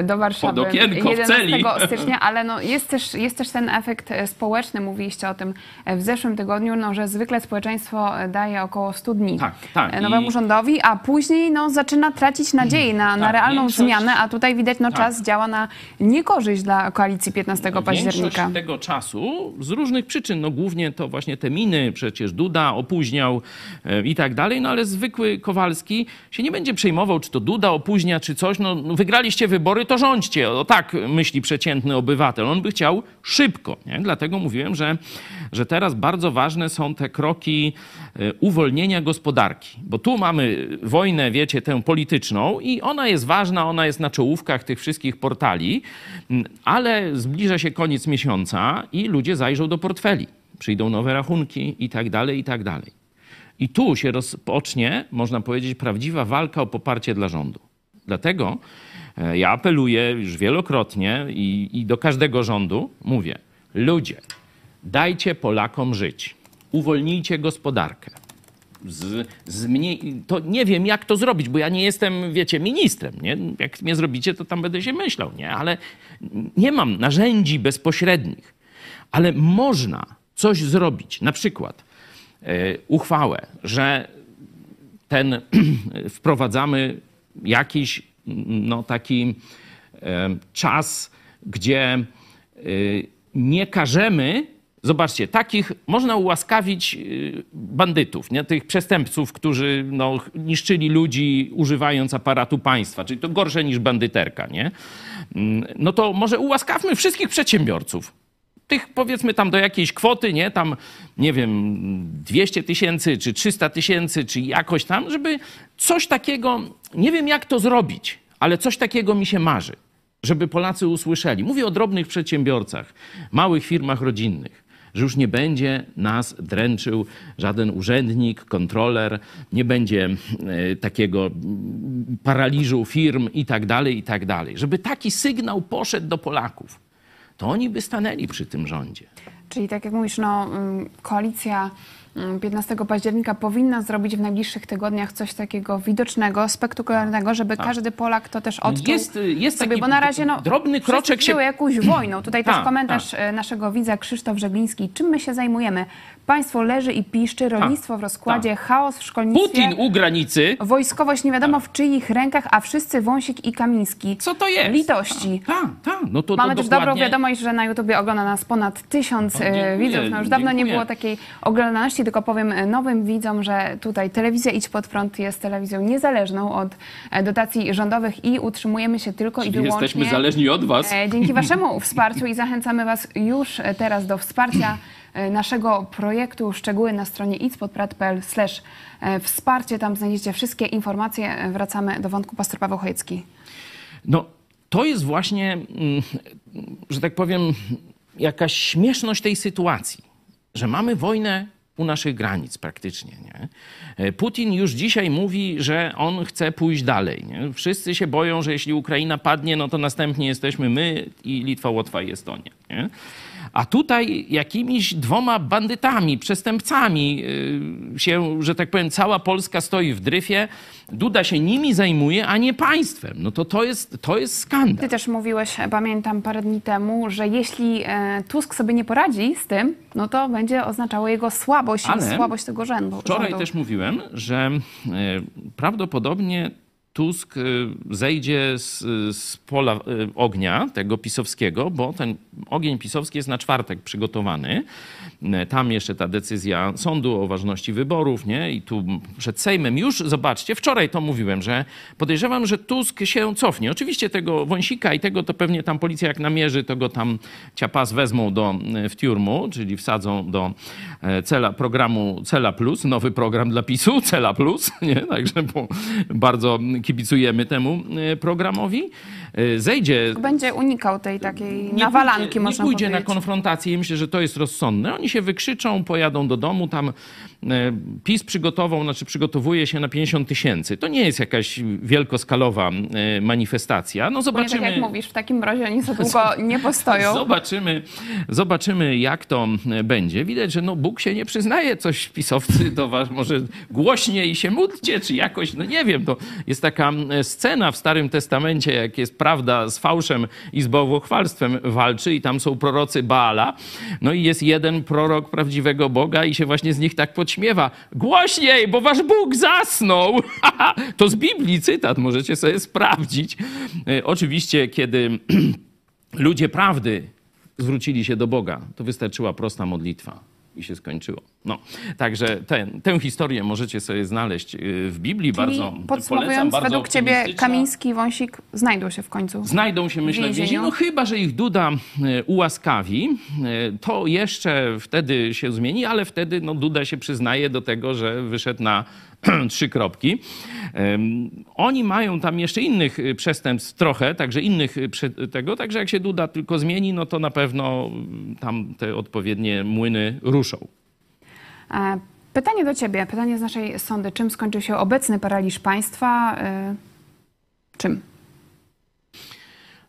do Warszawy Pod okienko, 11 stycznia, ale no jest, też, jest też ten efekt społeczny, mówiliście o tym w zeszłym tygodniu, no, że zwykle społeczeństwo daje około około 100 dni tak, tak. nowemu I... rządowi, a później no, zaczyna tracić nadzieję na, na tak, realną większość... zmianę, a tutaj widać, no, tak. czas działa na niekorzyść dla koalicji 15 października. Większość tego czasu z różnych przyczyn, no głównie to właśnie te miny, przecież Duda opóźniał e, i tak dalej, no ale zwykły Kowalski się nie będzie przejmował, czy to Duda opóźnia, czy coś, no wygraliście wybory, to rządźcie. O tak myśli przeciętny obywatel. On by chciał szybko, nie? Dlatego mówiłem, że, że teraz bardzo ważne są te kroki e, uwolnienia uwolnienia gospodarki. Bo tu mamy wojnę, wiecie, tę polityczną i ona jest ważna, ona jest na czołówkach tych wszystkich portali, ale zbliża się koniec miesiąca i ludzie zajrzą do portfeli. Przyjdą nowe rachunki i tak dalej, i tak dalej. I tu się rozpocznie, można powiedzieć, prawdziwa walka o poparcie dla rządu. Dlatego e, ja apeluję już wielokrotnie i, i do każdego rządu, mówię, ludzie, dajcie Polakom żyć, uwolnijcie gospodarkę z, z to nie wiem, jak to zrobić, bo ja nie jestem, wiecie, ministrem. Nie? Jak mnie zrobicie, to tam będę się myślał, nie? ale nie mam narzędzi bezpośrednich. Ale można coś zrobić, na przykład e, uchwałę, że ten wprowadzamy jakiś no, taki e, czas, gdzie e, nie każemy Zobaczcie, takich można ułaskawić y, bandytów, nie? tych przestępców, którzy no, niszczyli ludzi używając aparatu państwa, czyli to gorsze niż bandyterka. Nie? Mm, no to może ułaskawmy wszystkich przedsiębiorców. Tych powiedzmy tam do jakiejś kwoty, nie? Tam, nie wiem, 200 tysięcy, czy 300 tysięcy, czy jakoś tam, żeby coś takiego, nie wiem jak to zrobić, ale coś takiego mi się marzy, żeby Polacy usłyszeli. Mówię o drobnych przedsiębiorcach, małych firmach rodzinnych że już nie będzie nas dręczył żaden urzędnik, kontroler, nie będzie e, takiego paraliżu firm i tak dalej, i tak dalej. Żeby taki sygnał poszedł do Polaków, to oni by stanęli przy tym rządzie. Czyli tak jak mówisz, no, mm, koalicja 15 mm, października powinna zrobić w najbliższych tygodniach coś takiego widocznego, spektakularnego, żeby tak. każdy Polak to też odczuł jest, jest sobie, bo na razie no, drobny kroczek się... jakąś wojną. Tutaj też komentarz e, naszego widza Krzysztof Żegliński. Czym my się zajmujemy? Państwo leży i piszczy, rolnictwo w rozkładzie, chaos w szkolnictwie. Putin u granicy. Wojskowość nie wiadomo w czyich rękach, a wszyscy Wąsik i Kamiński. Co to jest? Litości. Tak, tak. No to, Mamy to też dobrą wiadomość, że na YouTubie ogląda nas ponad tysiąc e, widzów. No już dawno dziękuję. nie było takiej oglądalności, tylko powiem e, nowym widzom, że tutaj telewizja Idź Pod Prąd jest telewizją niezależną od e, dotacji rządowych i utrzymujemy się tylko Czyli i wyłącznie... jesteśmy zależni od was. Dzięki waszemu wsparciu i zachęcamy was już teraz do wsparcia naszego projektu. Szczegóły na stronie itspodprat.pl wsparcie. Tam znajdziecie wszystkie informacje. Wracamy do wątku pastor Paweł Chojecki. No, to jest właśnie, mm, że tak powiem, jakaś śmieszność tej sytuacji, że mamy wojnę u naszych granic praktycznie. Nie? Putin już dzisiaj mówi, że on chce pójść dalej. Nie? Wszyscy się boją, że jeśli Ukraina padnie, no to następnie jesteśmy my i Litwa, Łotwa i Estonia. Nie? A tutaj jakimiś dwoma bandytami, przestępcami y, się, że tak powiem, cała Polska stoi w dryfie. Duda się nimi zajmuje, a nie państwem. No to to jest, to jest skandal. Ty też mówiłeś, pamiętam parę dni temu, że jeśli e, Tusk sobie nie poradzi z tym, no to będzie oznaczało jego słabość Ale słabość tego rzędu. Wczoraj rządu. też mówiłem, że e, prawdopodobnie Tusk e, zejdzie z, z pola e, ognia tego pisowskiego, bo ten ogień pisowski jest na czwartek przygotowany. E, Tam jeszcze ta decyzja sądu o ważności wyborów, nie? I tu przed Sejmem już, zobaczcie, wczoraj to mówiłem, że podejrzewam, że Tusk się cofnie. Oczywiście tego Wąsika i tego to pewnie tam policja jak namierzy, to go tam ciapas wezmą do, w tiurmu, czyli wsadzą do e, cela, programu Cela Plus, nowy program dla PiSu, Cela Plus, nie? Także bardzo kibicujemy temu e, programowi. E, Zejdzie Będzie unikał tej takiej nie nawalanki, pójdzie, można nie pójdzie powiedzieć. na konfrontację i myślę, że to jest rozsądne. Oni się wykrzyczą, pojadą do domu, tam PiS przygotował, znaczy przygotowuje się na 50 tysięcy. To nie jest jakaś wielkoskalowa e, manifestacja. No Bo nie zobaczymy. tak jak mówisz, w takim razie oni za długo nie postoją. Zobaczymy, zobaczymy, jak to e, będzie. Widać, że no Bóg się nie przyznaje, coś pisowcy do was, może głośniej się módlcie, czy jakoś, no nie wiem, to jest taka e, scena w Starym Testamencie, jak jest prawda z fałszem i z bałwochwalstwem walczy i tam są prorocy Baala, no i jest jeden prorok prawdziwego Boga i się właśnie z nich tak podśmiewa. Głośniej, bo wasz Bóg zasnął! to z Biblii cytat, możecie sobie sprawdzić. E, Oczywiście, kiedy ludzie prawdy zwrócili się do Boga, to wystarczyła prosta modlitwa i się skończyło. No, także ten, tę historię możecie sobie znaleźć y, w Biblii. Czyli bardzo polecam, podsumowując, bardzo według ciebie. Kamiński i Wąsik znajdą się w końcu. Znajdą się, myślę, w więzieniu. No chyba, że ich Duda e, ułaskawi, e, to jeszcze wtedy się zmieni, ale wtedy no, Duda się przyznaje do tego, że wyszedł na trzy kropki. Oni mają tam jeszcze innych e, przestępstw trochę, także innych e, prze- tego, także jak się Duda tylko zmieni, no to na pewno tam te odpowiednie młyny ruszą. E, Pytanie do ciebie, pytanie z naszej sądy. Czym skończył się obecny paraliż państwa? E, Czym?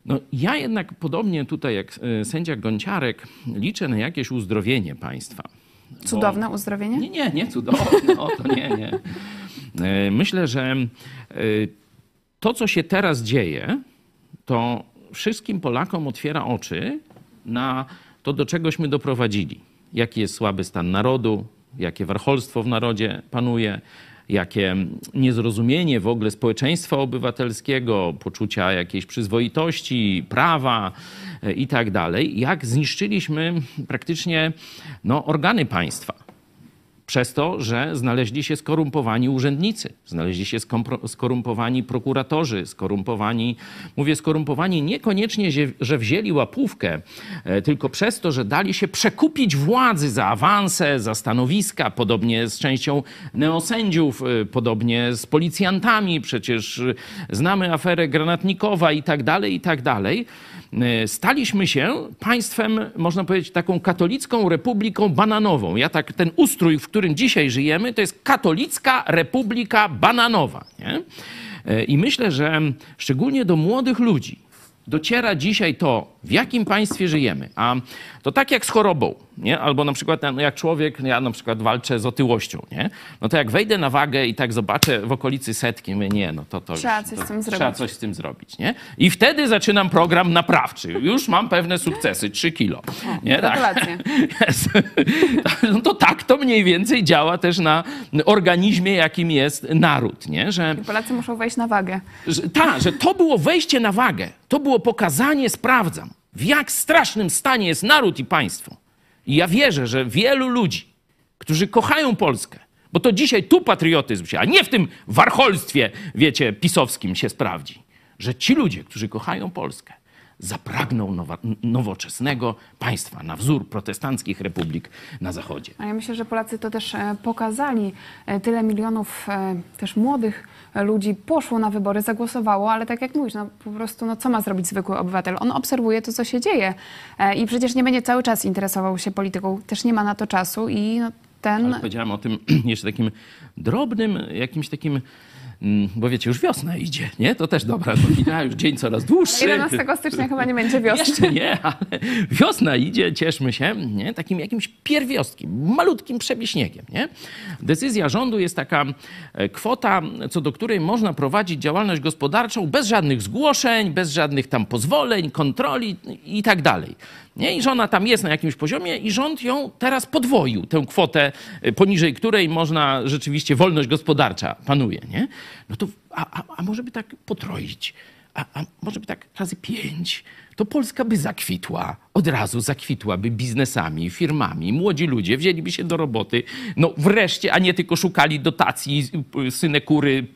No, ja jednak podobnie tutaj jak sędzia Gonciarek liczę na jakieś uzdrowienie państwa. Bo- Cudowne uzdrowienie? Nie, nie, nie cudowne, o to nie, nie. E, Myślę, że e, to, co się teraz dzieje, to wszystkim Polakom otwiera oczy na to, do czegośmy doprowadzili. Jaki jest słaby stan narodu, jakie warcholstwo w narodzie panuje, jakie niezrozumienie w ogóle społeczeństwa obywatelskiego, poczucia jakiejś przyzwoitości, prawa i tak dalej. Jak zniszczyliśmy praktycznie no, organy państwa przez to, że znaleźli się skorumpowani urzędnicy, znaleźli się skorumpowani prokuratorzy, skorumpowani, mówię skorumpowani niekoniecznie, że- wzięli łapówkę, e, tylko przez to, że dali się przekupić władzy za awanse, za stanowiska, podobnie z częścią neosędziów, e, podobnie z policjantami, przecież e, znamy aferę Granatnikowa i tak dalej, i tak dalej. E, Staliśmy się państwem, można powiedzieć, taką katolicką republiką bananową. Ja tak, ten ustrój, w którym dzisiaj żyjemy, to jest katolicka republika bananowa. Nie? E, I myślę, że szczególnie do młodych ludzi dociera dzisiaj to, w jakim państwie żyjemy. A to tak jak z chorobą, nie? albo na przykład no jak człowiek, ja na przykład walczę z otyłością, nie? no to jak wejdę na wagę i tak zobaczę w okolicy setki, mówię, nie, no to to Trzeba już, coś to, z tym Trzeba zrobić. coś z tym zrobić, nie? I wtedy zaczynam program naprawczy. Już mam pewne sukcesy, 3 kilo. Nie? Tak. No to tak to mniej więcej działa też na organizmie, jakim jest naród, nie? Że Polacy muszą wejść na wagę. że, ta, że to było wejście na wagę, to było pokazanie, sprawdzam, w jak strasznym stanie jest naród i państwo. I ja wierzę, że wielu ludzi, którzy kochają Polskę, bo to dzisiaj tu patriotyzm się, a nie w tym warcholstwie, wiecie, pisowskim się sprawdzi, że ci ludzie, którzy kochają Polskę, zapragną nowa, nowoczesnego państwa na wzór protestanckich republik na zachodzie. A ja myślę, że Polacy to też e, pokazali. E, Tyle milionów e, też młodych ludzi poszło na wybory, zagłosowało, ale tak jak mówisz, no po prostu no co ma zrobić zwykły obywatel? On obserwuje to, co się dzieje i przecież nie będzie cały czas interesował się polityką. Też nie ma na to czasu i no, ten... Ale powiedziałem o tym jeszcze takim drobnym, jakimś takim bo wiecie, już wiosna idzie, nie? To też dobra nowina, już dzień coraz dłuższy. 11 stycznia chyba nie będzie wiosny. Jeszcze nie, ale wiosna idzie, cieszmy się, nie? Takim jakimś pierwiostkiem, malutkim przebiśniegiem, nie? Decyzja rządu jest taka e, kwota, co do której można prowadzić działalność gospodarczą bez żadnych zgłoszeń, bez żadnych tam pozwoleń, kontroli i tak dalej. Nie? I żona tam jest na jakimś poziomie i rząd ją teraz podwoił, tę kwotę, y, poniżej której można rzeczywiście wolność gospodarcza panuje. Nie? No to, a, a, a może by tak potroić, a, a może by tak razy pięć, to Polska by zakwitła, od razu zakwitłaby biznesami, firmami. Młodzi ludzie wzięliby się do roboty, no wreszcie, a nie tylko szukali dotacji, y, synekury,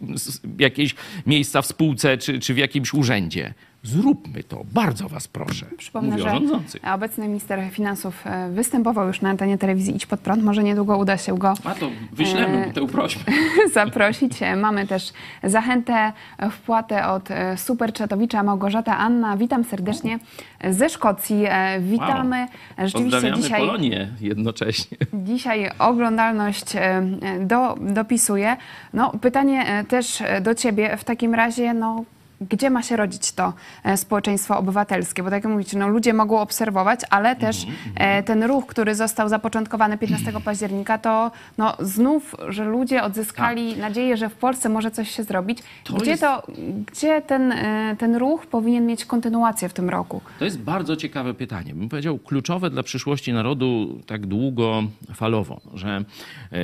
jakieś miejsca w spółce czy, czy w jakimś urzędzie. Zróbmy to, bardzo was proszę. Przypomnę, Mówię że obecny minister finansów e, występował już na antenie telewizji Idź Pod Prąd. Może niedługo uda się go A to wyślemy, e, to uprośmy. zaprosić. E, mamy też zachętę, wpłatę od Superchatowicza Małgorzata Anna. Witam serdecznie ze Szkocji. Witamy. Wow. Rzeczywiście Pozdrawiamy dzisiaj, Polonię jednocześnie. Dzisiaj oglądalność do, dopisuje. No, pytanie też do ciebie w takim razie, no gdzie ma się rodzić to e, społeczeństwo obywatelskie? Bo tak jak mówicie, no, ludzie mogą obserwować, ale też mhm, mhm. e, ten ruch, który został zapoczątkowany 15 października, to no, znów, że ludzie odzyskali tak. nadzieję, że w Polsce może coś się zrobić. To gdzie, jest... to, gdzie ten, e, ten ruch powinien mieć kontynuację w tym roku? To jest bardzo ciekawe pytanie. Bym powiedział kluczowe dla przyszłości narodu tak długofalowo, że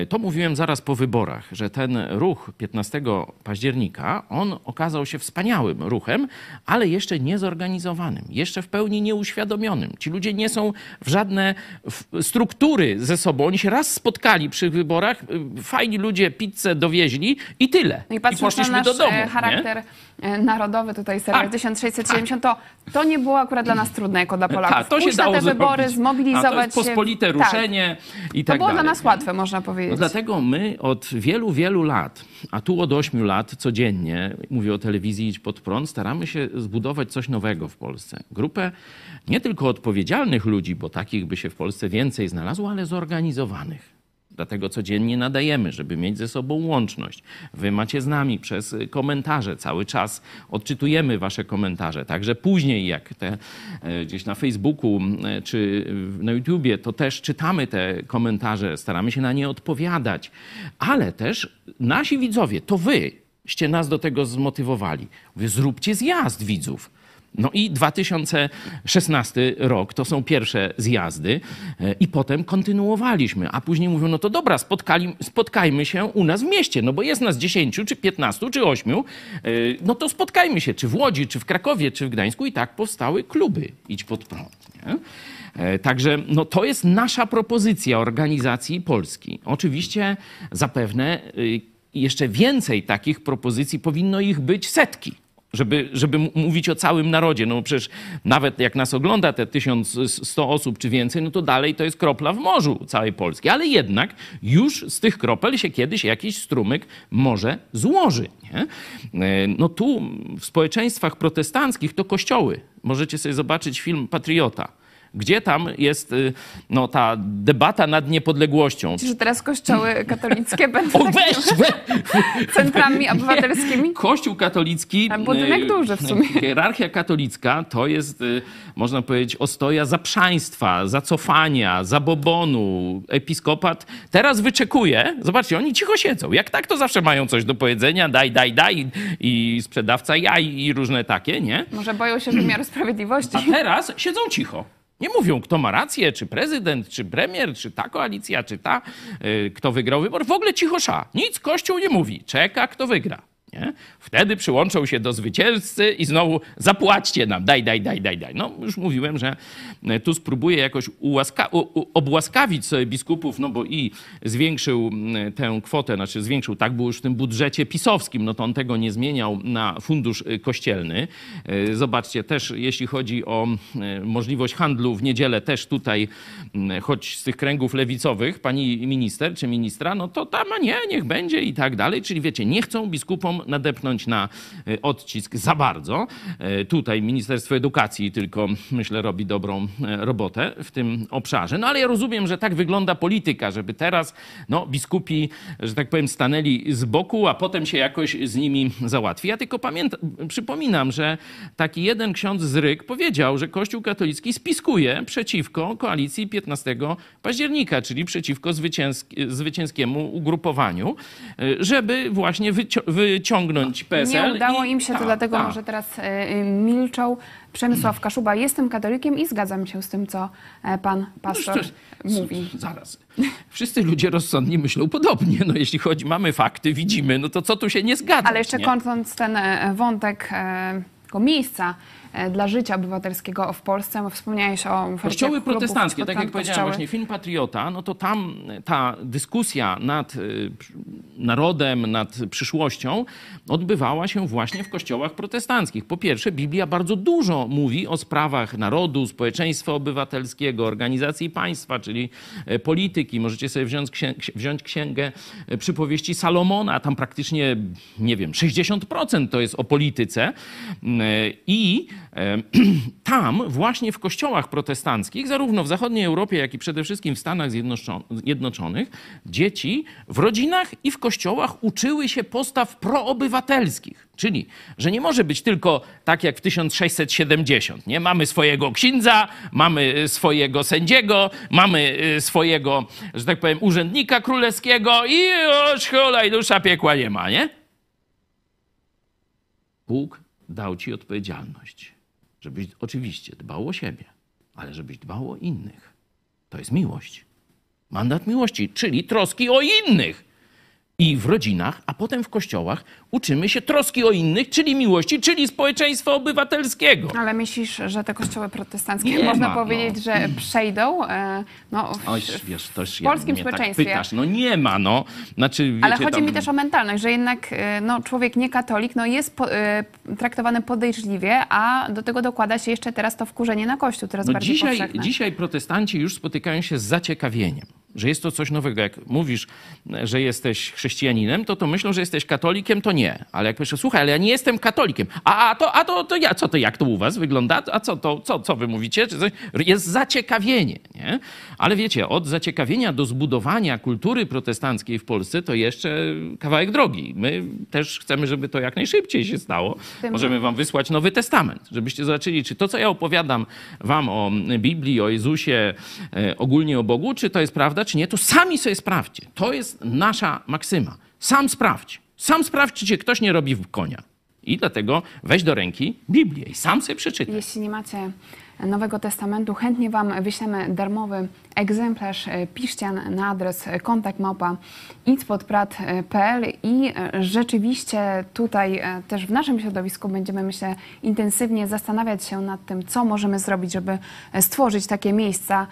to mówiłem zaraz po wyborach, że ten ruch 15 października, on okazał się wspaniały ruchem, ale jeszcze niezorganizowanym, jeszcze w pełni nieuświadomionym. Ci ludzie nie są w żadne struktury ze sobą. Oni się raz spotkali przy wyborach, y, fajni ludzie pizzę dowieźli i tyle. No i, I poszliśmy na do domu. E, charakter nie? Narodowy tutaj seria tak, 1670, tak. to, to nie było akurat dla nas trudne jako dla Polaków. Tak, to się dało na te wybory, zrobić. zmobilizować A, to jest pospolite się. ruszenie tak. i tak To było dalej. dla nas łatwe, można powiedzieć. No dlatego my od wielu, wielu lat, a tu od ośmiu lat codziennie, mówię o telewizji Idź Pod Prąd, staramy się zbudować coś nowego w Polsce. Grupę nie tylko odpowiedzialnych ludzi, bo takich by się w Polsce więcej znalazło, ale zorganizowanych. Dlatego codziennie nadajemy, żeby mieć ze sobą łączność. Wy macie z nami przez komentarze cały czas. Odczytujemy wasze komentarze. Także później, jak te e, gdzieś na Facebooku czy na YouTubie, to też czytamy te komentarze, staramy się na nie odpowiadać. Ale też nasi widzowie, to wy, ście nas do tego zmotywowali. Mówię, zróbcie zjazd widzów. No i 2016 rok to są pierwsze zjazdy e, i potem kontynuowaliśmy, a później mówią, no to dobra, spotkali, spotkajmy się u nas w mieście, no bo jest nas 10, czy 15, czy 8, e, no to spotkajmy się, czy w Łodzi, czy w Krakowie, czy w Gdańsku i tak powstały kluby Idź Pod Prąd. Nie? E, także no, to jest nasza propozycja organizacji Polski. Oczywiście zapewne jeszcze więcej takich propozycji powinno ich być setki żeby, żeby mówić o całym narodzie. No przecież nawet jak nas ogląda te 1100 osób czy więcej, no to dalej to jest kropla w morzu całej Polski. Ale jednak już z tych kropel się kiedyś jakiś strumyk może złoży. Nie? E, no tu w społeczeństwach protestanckich to kościoły. Możecie sobie zobaczyć film Patriota gdzie tam jest y, no, ta debata nad niepodległością? Czy teraz kościoły katolickie będą o, weź, centrami obywatelskimi? Kościół katolicki... A budynek y, duży w sumie. Hierarchia katolicka to jest, y, można powiedzieć, ostoja zaprzaństwa, zacofania, zabobonu. Episkopat teraz wyczekuje. Zobaczcie, oni cicho siedzą. Jak tak, to zawsze mają coś do powiedzenia. Daj, daj, daj. I sprzedawca jaj i różne takie, nie? Może boją się wymiaru sprawiedliwości. A teraz siedzą cicho. Nie mówią, kto ma rację, czy prezydent, czy premier, czy ta koalicja, czy ta, yy, kto wygrał wybór. W ogóle cichosza. Nic Kościół nie mówi. Czeka, kto wygra. Nie? Wtedy przyłączą się do zwycięzcy i znowu zapłaćcie nam, daj, daj, daj, daj, daj. No już mówiłem, że e, tu spróbuję jakoś ułaska- obłaskawić sobie biskupów, no bo i zwiększył tę kwotę, znaczy zwiększył, tak było już w tym budżecie pisowskim, no to on tego nie zmieniał na fundusz e, kościelny. E, zobaczcie, też jeśli chodzi o możliwość handlu w niedzielę, też tutaj, choć z tych kręgów lewicowych, pani minister czy ministra, no to tam, a nie, niech będzie i tak dalej. Czyli wiecie, nie chcą biskupom nadepnąć na e, odcisk za bardzo. E, tutaj Ministerstwo Edukacji tylko, myślę, robi dobrą robotę w tym obszarze. No ale ja rozumiem, że tak wygląda polityka, żeby teraz no, biskupi, że tak powiem, stanęli z boku, a potem się jakoś z nimi załatwi. Ja tylko pamiętam, przypominam, że taki jeden ksiądz z Ryk powiedział, że Kościół katolicki spiskuje przeciwko koalicji 15 października, czyli przeciwko zwycięskiemu ugrupowaniu, żeby właśnie wyciągnąć PSL. Nie udało i... im się, to ta, dlatego ta. może teraz y, milczą. Przemysław Kaszuba, jestem katolikiem i zgadzam się z tym, co e, pan pastor no, mówi. Zaraz. Wszyscy ludzie rozsądni myślą podobnie. No, jeśli chodzi, mamy fakty, widzimy, no to co tu się nie zgadza? Ale jeszcze kończąc ten wątek tego miejsca dla życia obywatelskiego w Polsce. Wspomniałeś o Kościoły protestanckie, tak jak powiedziałem, właśnie film Patriota, no to tam ta dyskusja nad e, narodem, nad przyszłością odbywała się właśnie w kościołach protestanckich. Po pierwsze, Biblia bardzo dużo mówi o sprawach narodu, społeczeństwa obywatelskiego, organizacji państwa, czyli e, polityki. Możecie sobie wziąć, wziąć księgę przypowieści Salomona, tam praktycznie, nie wiem, 60% to jest o polityce i tam właśnie w kościołach protestanckich, zarówno w zachodniej Europie, jak i przede wszystkim w Stanach Zjednoczonych, dzieci w rodzinach i w kościołach uczyły się postaw proobywatelskich. Czyli, że nie może być tylko tak jak w 1670. Nie? Mamy swojego księdza, mamy swojego sędziego, mamy y, swojego, że tak powiem, urzędnika królewskiego i już i dusza piekła nie ma, nie? Bóg dał ci odpowiedzialność żebyś oczywiście dbał o siebie, ale żebyś dbał o innych. To jest miłość. Mandat miłości, czyli troski o innych i w rodzinach, a potem w kościołach uczymy się troski o innych, czyli miłości, czyli społeczeństwa obywatelskiego. Ale myślisz, że te kościoły protestanckie nie można ma, powiedzieć, no. że przejdą e, no, w, Oj, wiesz, w polskim tak społeczeństwie? Tak pytasz. No nie ma, no. Znaczy, wiecie, Ale chodzi tam... mi też o mentalność, że jednak e, no, człowiek niekatolik no, jest po, e, traktowany podejrzliwie, a do tego dokłada się jeszcze teraz to wkurzenie na Kościół, teraz no bardziej dzisiaj, powszechne. Dzisiaj protestanci już spotykają się z zaciekawieniem że jest to coś nowego. Jak mówisz, że jesteś chrześcijaninem, to to myślą, że jesteś katolikiem, to nie. Ale jak myślę, słuchaj, ale ja nie jestem katolikiem. A, a, to, a to, to ja, co to, jak to u was wygląda? A co to, co, co wy mówicie? Jest zaciekawienie, nie? Ale wiecie, od zaciekawienia do zbudowania kultury protestanckiej w Polsce to jeszcze kawałek drogi. My też chcemy, żeby to jak najszybciej się stało. Możemy wam wysłać Nowy Testament, żebyście zobaczyli, czy to, co ja opowiadam wam o Biblii, o Jezusie, e, ogólnie o Bogu, czy to jest prawda, czy nie, to sami sobie sprawdźcie. To jest nasza maksyma. Sam sprawdź. Sam sprawdź, czy ktoś nie robi w konia. I dlatego weź do ręki Biblię i sam sobie przeczytaj. Jeśli nie macie Nowego Testamentu, chętnie Wam wyślemy darmowy egzemplarz. E, piszcie na adres itspodprat.pl i e, rzeczywiście tutaj e, też w naszym środowisku będziemy, myślę, intensywnie zastanawiać się nad tym, co możemy zrobić, żeby stworzyć takie miejsca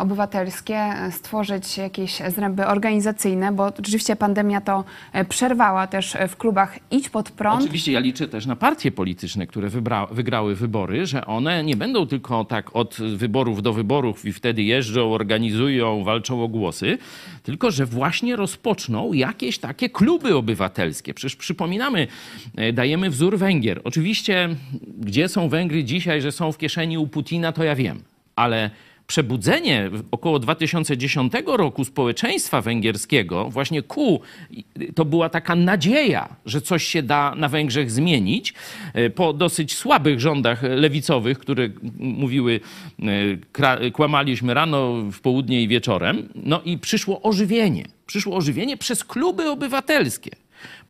obywatelskie, stworzyć jakieś zręby organizacyjne, bo rzeczywiście pandemia to przerwała też w klubach Idź pod prąd. Oczywiście ja liczę też na partie polityczne, które wybra- wygrały wybory, że one nie będą tylko tak od wyborów do wyborów i wtedy jeżdżą, organizują, walczą o głosy, tylko że właśnie rozpoczną jakieś takie kluby obywatelskie. Przecież przypominamy, e, dajemy wzór Węgier. Oczywiście, gdzie są Węgry dzisiaj, że są w kieszeni u Putina, to ja wiem, ale przebudzenie około 2010 roku społeczeństwa węgierskiego właśnie ku, to była taka nadzieja, że coś się da na Węgrzech zmienić e, po dosyć słabych rządach lewicowych, które mówiły, e, kłamaliśmy rano, w południe i wieczorem. No i przyszło ożywienie. Przyszło ożywienie przez kluby obywatelskie.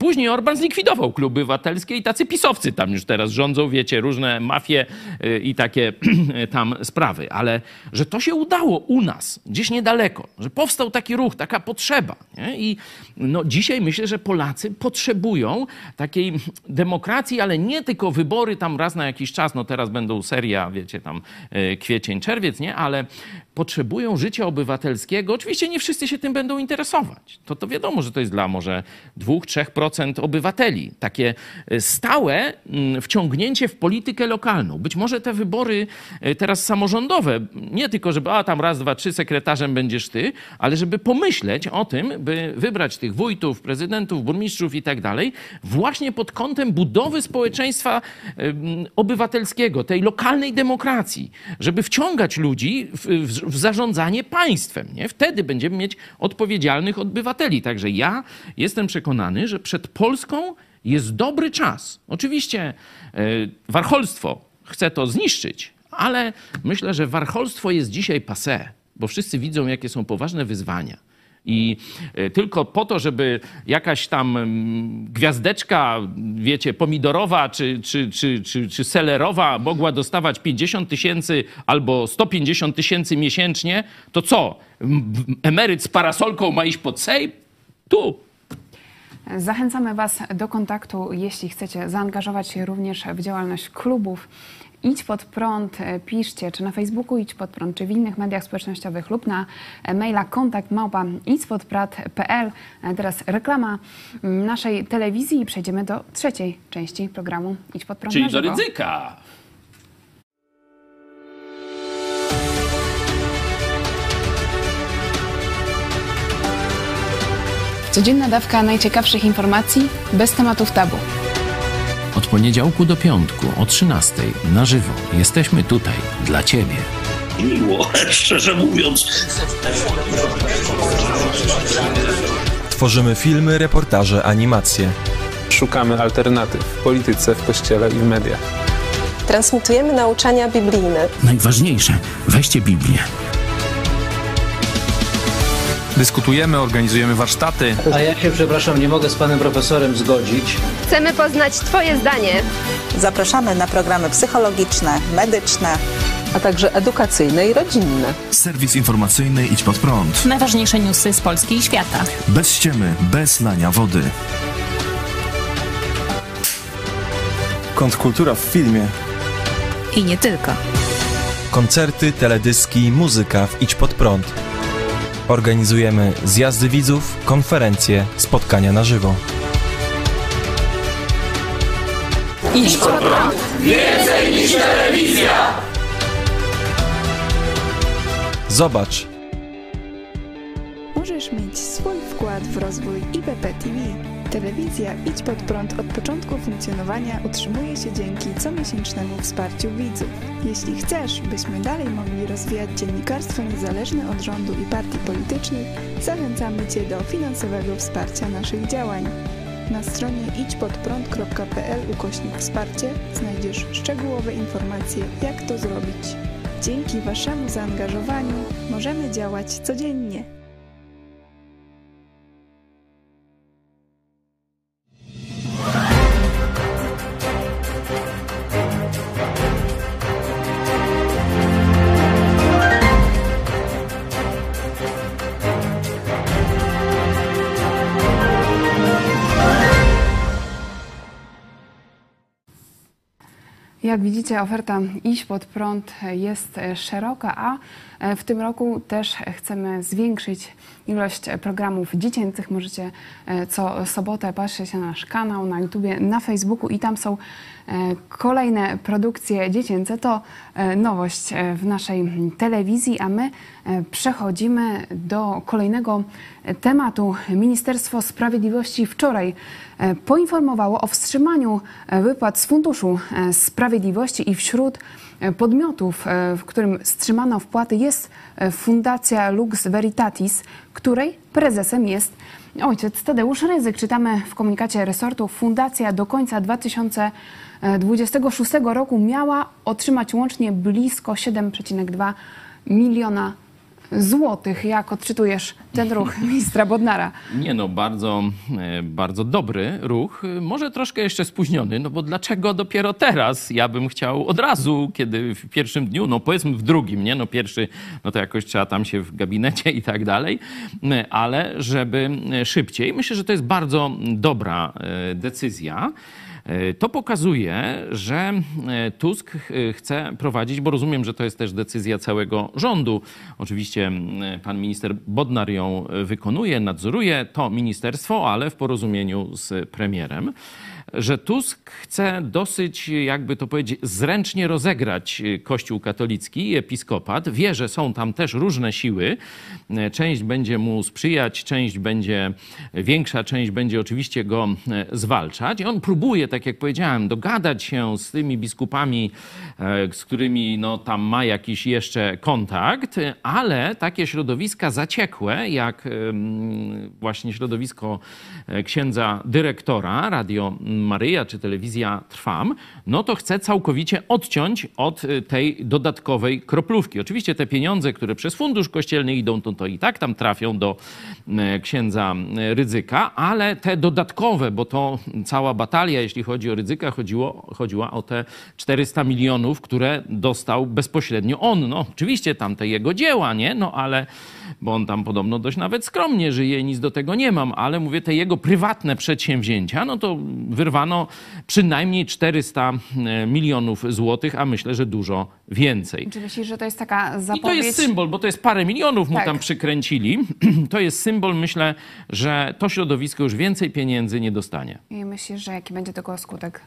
Później Orban zlikwidował kluby obywatelskie i tacy pisowcy tam już teraz rządzą, wiecie, różne mafie y, i takie tam sprawy. Ale że to się udało u nas, gdzieś niedaleko, że powstał taki ruch, taka potrzeba. Nie? I no, dzisiaj myślę, że Polacy potrzebują takiej demokracji, ale nie tylko wybory tam raz na jakiś czas, no teraz będą seria, wiecie, tam y, kwiecień, czerwiec, nie? Ale potrzebują życia obywatelskiego. Oczywiście nie wszyscy się tym będą interesować. To, to wiadomo, że to jest dla może dwóch, trzech 3% obywateli. Takie e, stałe mm, wciągnięcie w politykę lokalną. Być może te wybory e, teraz samorządowe, nie tylko, żeby a tam raz, dwa, trzy sekretarzem będziesz ty, ale żeby pomyśleć o tym, by wybrać tych wójtów, prezydentów, burmistrzów i tak dalej, właśnie pod kątem budowy społeczeństwa obywatelskiego, tej lokalnej demokracji, żeby wciągać ludzi w, w, w zarządzanie państwem. Nie? Wtedy będziemy mieć odpowiedzialnych obywateli. Także ja jestem przekonany, że przed Polską jest dobry czas. Oczywiście yy, warcholstwo chce to zniszczyć, ale myślę, że warcholstwo jest dzisiaj passé, bo wszyscy widzą, jakie są poważne wyzwania. I e, tylko po to, żeby jakaś tam mm, gwiazdeczka, wiecie, pomidorowa czy, czy, czy, czy, czy selerowa mogła dostawać 50 tysięcy albo 150 tysięcy miesięcznie, to co? Emeryt z parasolką ma iść pod Sejm? Tu. Zachęcamy Was do kontaktu, jeśli chcecie zaangażować się również w działalność klubów Idź pod prąd, e, piszcie, czy na Facebooku Idź pod prąd, czy w innych mediach społecznościowych lub na maila kontakt małpa idźpodprad.pl. E, teraz reklama mm, naszej telewizji i przejdziemy do trzeciej części programu Idź pod prąd Czyli do ryzyka. Codzienna dawka najciekawszych informacji bez tematów tabu. Od poniedziałku do piątku o 13 na żywo jesteśmy tutaj dla Ciebie. Miło, szczerze mówiąc. Tworzymy filmy, reportaże, animacje. Szukamy alternatyw w polityce, w kościele i w mediach. Transmitujemy nauczania biblijne. Najważniejsze, weźcie Biblię. Dyskutujemy, organizujemy warsztaty. A ja się, przepraszam, nie mogę z panem profesorem zgodzić. Chcemy poznać Twoje zdanie. Zapraszamy na programy psychologiczne, medyczne, a także edukacyjne i rodzinne. Serwis informacyjny Idź Pod Prąd. Najważniejsze newsy z Polski i świata. Bez ściemy, bez lania wody. Kontrkultura w filmie. I nie tylko. Koncerty, teledyski, muzyka w Idź Pod Prąd. Organizujemy zjazdy widzów, konferencje, spotkania na żywo. Idź pod prąd. Więcej niż telewizja! Zobacz. Możesz mieć swój wkład w rozwój IPP TV. Telewizja Idź Pod Prąd od początku funkcjonowania utrzymuje się dzięki comiesięcznemu wsparciu widzów. Jeśli chcesz, byśmy dalej mogli rozwijać dziennikarstwo niezależne od rządu i partii politycznych, zachęcamy Cię do finansowego wsparcia naszych działań. Na stronie idźpodprąd.pl ukośnik wsparcie znajdziesz szczegółowe informacje, jak to zrobić. Dzięki Waszemu zaangażowaniu możemy działać codziennie. Jak widzicie, oferta Iść pod prąd jest szeroka, a w tym roku też chcemy zwiększyć ilość programów dziecięcych. Możecie e, co sobotę patrzeć na nasz kanał na YouTubie, na Facebooku i tam są e, kolejne produkcje dziecięce. To e, nowość w naszej telewizji, a my przechodzimy do kolejnego tematu. Ministerstwo Sprawiedliwości wczoraj poinformowało o wstrzymaniu wypłat z Funduszu Sprawiedliwości i wśród podmiotów, w którym wstrzymano wpłaty jest Fundacja Lux Veritatis, której prezesem jest ojciec Tadeusz Ryzyk. Czytamy w komunikacie resortu, fundacja do końca 2026 roku miała otrzymać łącznie blisko 7,2 miliona złotych. Jak odczytujesz ten ruch ministra Bodnara? Nie no, bardzo, e, bardzo dobry ruch. Może troszkę jeszcze spóźniony, no bo dlaczego dopiero teraz? Ja bym chciał od razu, kiedy w pierwszym dniu, no powiedzmy w drugim, nie? No pierwszy, no to jakoś trzeba tam się w gabinecie i tak dalej, e, ale żeby szybciej. Myślę, że to jest bardzo dobra e, decyzja. To pokazuje, że Tusk chce prowadzić, bo rozumiem, że to jest też decyzja całego rządu. Oczywiście pan minister Bodnar ją wykonuje, nadzoruje to ministerstwo, ale w porozumieniu z premierem że Tusk chce dosyć, jakby to powiedzieć, zręcznie rozegrać Kościół katolicki i episkopat. Wie, że są tam też różne siły. Część będzie mu sprzyjać, część będzie, większa część będzie oczywiście go zwalczać. I on próbuje, tak jak powiedziałem, dogadać się z tymi biskupami, e, z którymi no, tam ma jakiś jeszcze kontakt, ale takie środowiska zaciekłe, jak właśnie środowisko e, księdza dyrektora Radio Maryja czy telewizja Trwam, no to chce całkowicie odciąć od y, tej dodatkowej kroplówki. Oczywiście te pieniądze, które przez fundusz kościelny idą, to, to i tak tam trafią do y, księdza y, Rydzyka, ale te dodatkowe, bo to cała batalia, jeśli chodzi o Rydzyka, chodziło, chodziła o te 400 milionów, które dostał bezpośrednio on. No oczywiście tam te jego dzieła, nie? No ale bo on tam podobno dość nawet skromnie żyje nic do tego nie mam, ale mówię, te jego prywatne przedsięwzięcia, no to wyrwano przynajmniej 400 e, milionów złotych, a myślę, że dużo więcej. Czy myślisz, że to jest taka zapowiedź? I to jest symbol, bo to jest parę milionów mu tak. tam przykręcili. To jest symbol, myślę, że to środowisko już więcej pieniędzy nie dostanie. I myślisz, że jaki będzie tego skutek?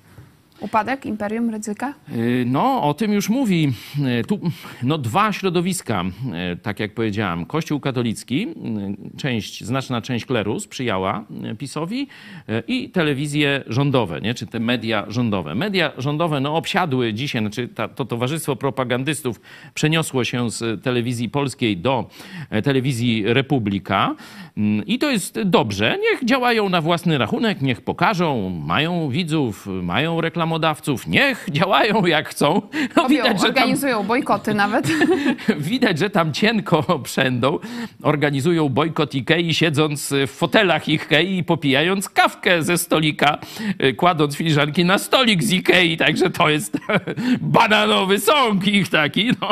Upadek Imperium Rydzyka? Y, no, o tym już mówi. Y, tu no, dwa środowiska, y, tak jak powiedziałam. Kościół katolicki, część, znaczna część kleru sprzyjała PiSowi i telewizje rządowe, nie? czy te media rządowe. Media rządowe no, obsiadły dzisiaj, znaczy ta, to towarzystwo propagandystów przeniosło się z telewizji polskiej do telewizji Republika i to jest dobrze. Niech działają na własny rachunek, niech pokażą, mają widzów, mają reklamę reklamodawców, niech działają jak chcą. No, widać, że organizują tam, bojkoty nawet. widać, że tam cienko przędą. Organizują bojkot Ikei, siedząc w fotelach Ikei i popijając kawkę ze stolika, y, kładąc filiżanki na stolik z Ikei. Także to jest bananowy sąk ich taki. No.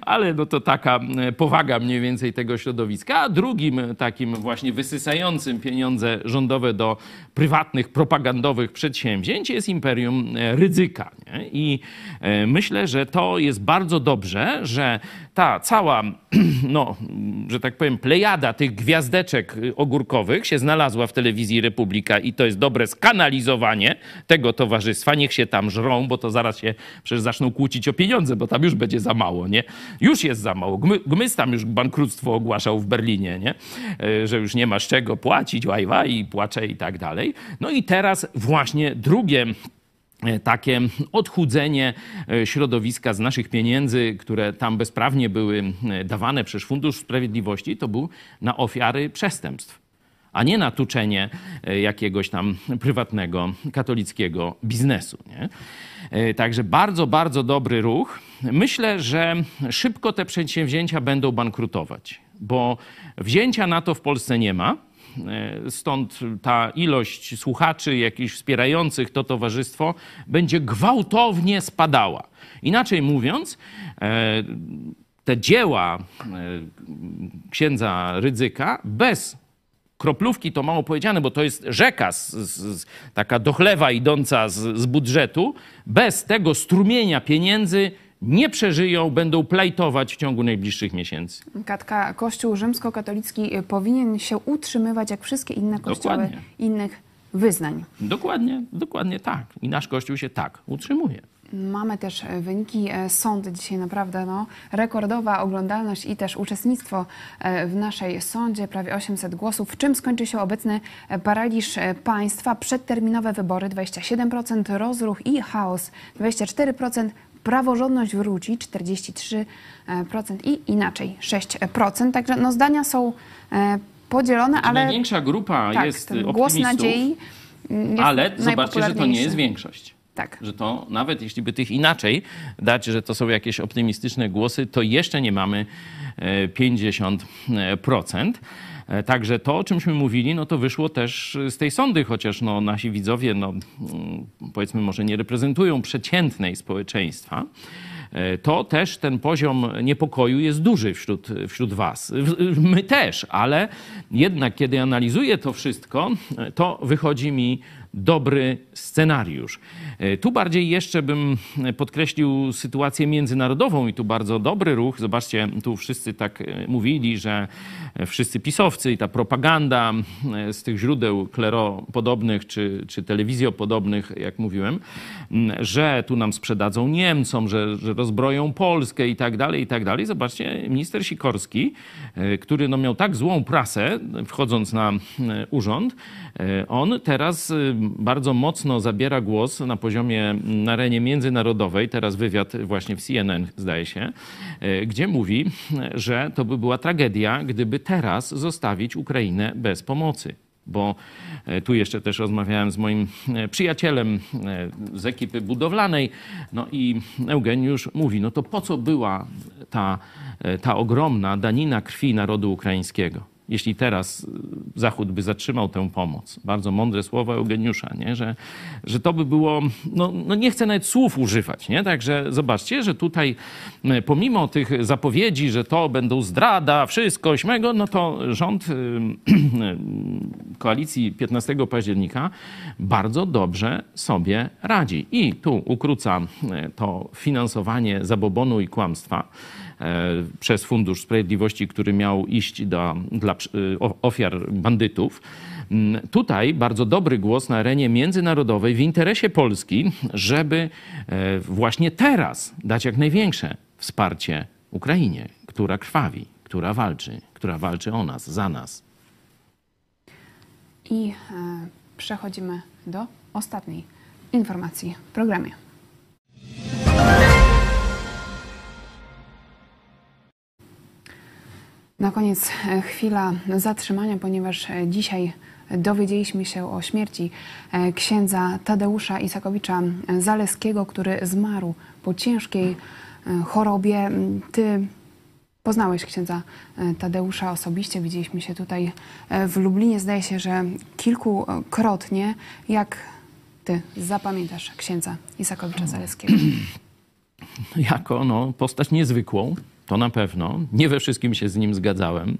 Ale no to taka powaga mniej więcej tego środowiska. A drugim takim właśnie wysysającym pieniądze rządowe do prywatnych, propagandowych przedsięwzięć jest Imperium ryzyka. Nie? I e, myślę, że to jest bardzo dobrze, że ta cała, no, że tak powiem, plejada tych gwiazdeczek ogórkowych się znalazła w telewizji Republika i to jest dobre skanalizowanie tego towarzystwa. Niech się tam żrą, bo to zaraz się przecież zaczną kłócić o pieniądze, bo tam już będzie za mało, nie? Już jest za mało. Gmys tam już bankructwo ogłaszał w Berlinie, nie? E, że już nie ma z czego płacić, łajwa i płacze i tak dalej. No i teraz właśnie drugie E, takie odchudzenie e, środowiska z naszych pieniędzy, które tam bezprawnie były e, dawane przez Fundusz Sprawiedliwości, to był na ofiary przestępstw a nie na tuczenie jakiegoś tam prywatnego katolickiego biznesu. Nie? Także bardzo, bardzo dobry ruch. Myślę, że szybko te przedsięwzięcia będą bankrutować, bo wzięcia na to w Polsce nie ma E, stąd ta ilość słuchaczy, jakichś wspierających to towarzystwo będzie gwałtownie spadała. Inaczej mówiąc, e, te dzieła e, księdza Rydzyka bez kroplówki to mało powiedziane, bo to jest rzeka, z, z, taka dochlewa idąca z, z budżetu. Bez tego strumienia pieniędzy nie przeżyją, będą plajtować w ciągu najbliższych miesięcy. Katka, Kościół rzymskokatolicki powinien się utrzymywać jak wszystkie inne kościoły dokładnie. innych wyznań. Dokładnie, dokładnie tak. I nasz Kościół się tak utrzymuje. Mamy też e, wyniki e, sądy dzisiaj naprawdę no, rekordowa oglądalność i też uczestnictwo e, w naszej sądzie, prawie 800 głosów. W czym skończy się obecny paraliż państwa? Przedterminowe wybory 27%, rozruch i chaos 24%, praworządność wróci 43% i inaczej 6%. Także no, zdania są e, podzielone, ale... Największa grupa tak, jest optymistów. Głos nadziei ale zobaczcie, że to nie jest większość. Tak. Że to nawet jeśli by tych inaczej dać, że to są jakieś optymistyczne głosy, to jeszcze nie mamy 50%. E, także to, o czymśmy mówili, no to wyszło też z tej sądy, chociaż no, nasi widzowie, no, mm, powiedzmy, może nie reprezentują przeciętnej społeczeństwa e, to też ten poziom niepokoju jest duży wśród, wśród Was. My też, ale jednak kiedy analizuję to wszystko, to wychodzi mi dobry scenariusz. E, tu bardziej jeszcze bym podkreślił sytuację międzynarodową i tu bardzo dobry ruch. Zobaczcie, tu wszyscy tak e, mówili, że wszyscy pisowcy i ta propaganda e, z tych źródeł kleropodobnych czy, czy telewizjopodobnych, jak mówiłem, że tu nam sprzedadzą Niemcom, że, że rozbroją Polskę i tak dalej, i tak dalej. Zobaczcie, minister Sikorski, który no miał tak złą prasę, wchodząc na urząd, on teraz bardzo mocno zabiera głos na poziomie, na arenie międzynarodowej, teraz wywiad właśnie w CNN zdaje się, e, gdzie mówi, że to by była tragedia, gdyby teraz zostawić Ukrainę bez pomocy bo e, tu jeszcze też rozmawiałem z moim e, przyjacielem z ekipy budowlanej, no i Eugeniusz mówi, no to po co była ta, ta ogromna danina krwi narodu ukraińskiego? Jeśli teraz Zachód by zatrzymał tę pomoc. Bardzo mądre słowa Eugeniusza, nie? Że, że to by było, no, no nie chcę nawet słów używać, nie? Także zobaczcie, że tutaj e, pomimo tych zapowiedzi, że to będą zdrada, wszystko, śmego, no to rząd e, koalicji 15 października bardzo dobrze sobie radzi. I tu ukróca e, to finansowanie zabobonu i kłamstwa przez Fundusz Sprawiedliwości, który miał iść do, dla Y, ofiar bandytów. Mm, tutaj bardzo dobry głos na arenie międzynarodowej w interesie Polski, żeby e, właśnie teraz dać jak największe wsparcie Ukrainie, która krwawi, która walczy, która walczy o nas, za nas. I e, przechodzimy do ostatniej informacji w programie. Na koniec e, chwila zatrzymania, ponieważ e, dzisiaj dowiedzieliśmy się o śmierci e, księdza Tadeusza Isakowicza Zaleskiego, który zmarł po ciężkiej chorobie. Ty poznałeś księdza Tadeusza osobiście, widzieliśmy się tutaj w Lublinie. Zdaje się, że kilkukrotnie. Jak ty zapamiętasz księdza Isakowicza Zaleskiego? Jako no, postać niezwykłą, to na pewno. Nie we wszystkim się z nim zgadzałem.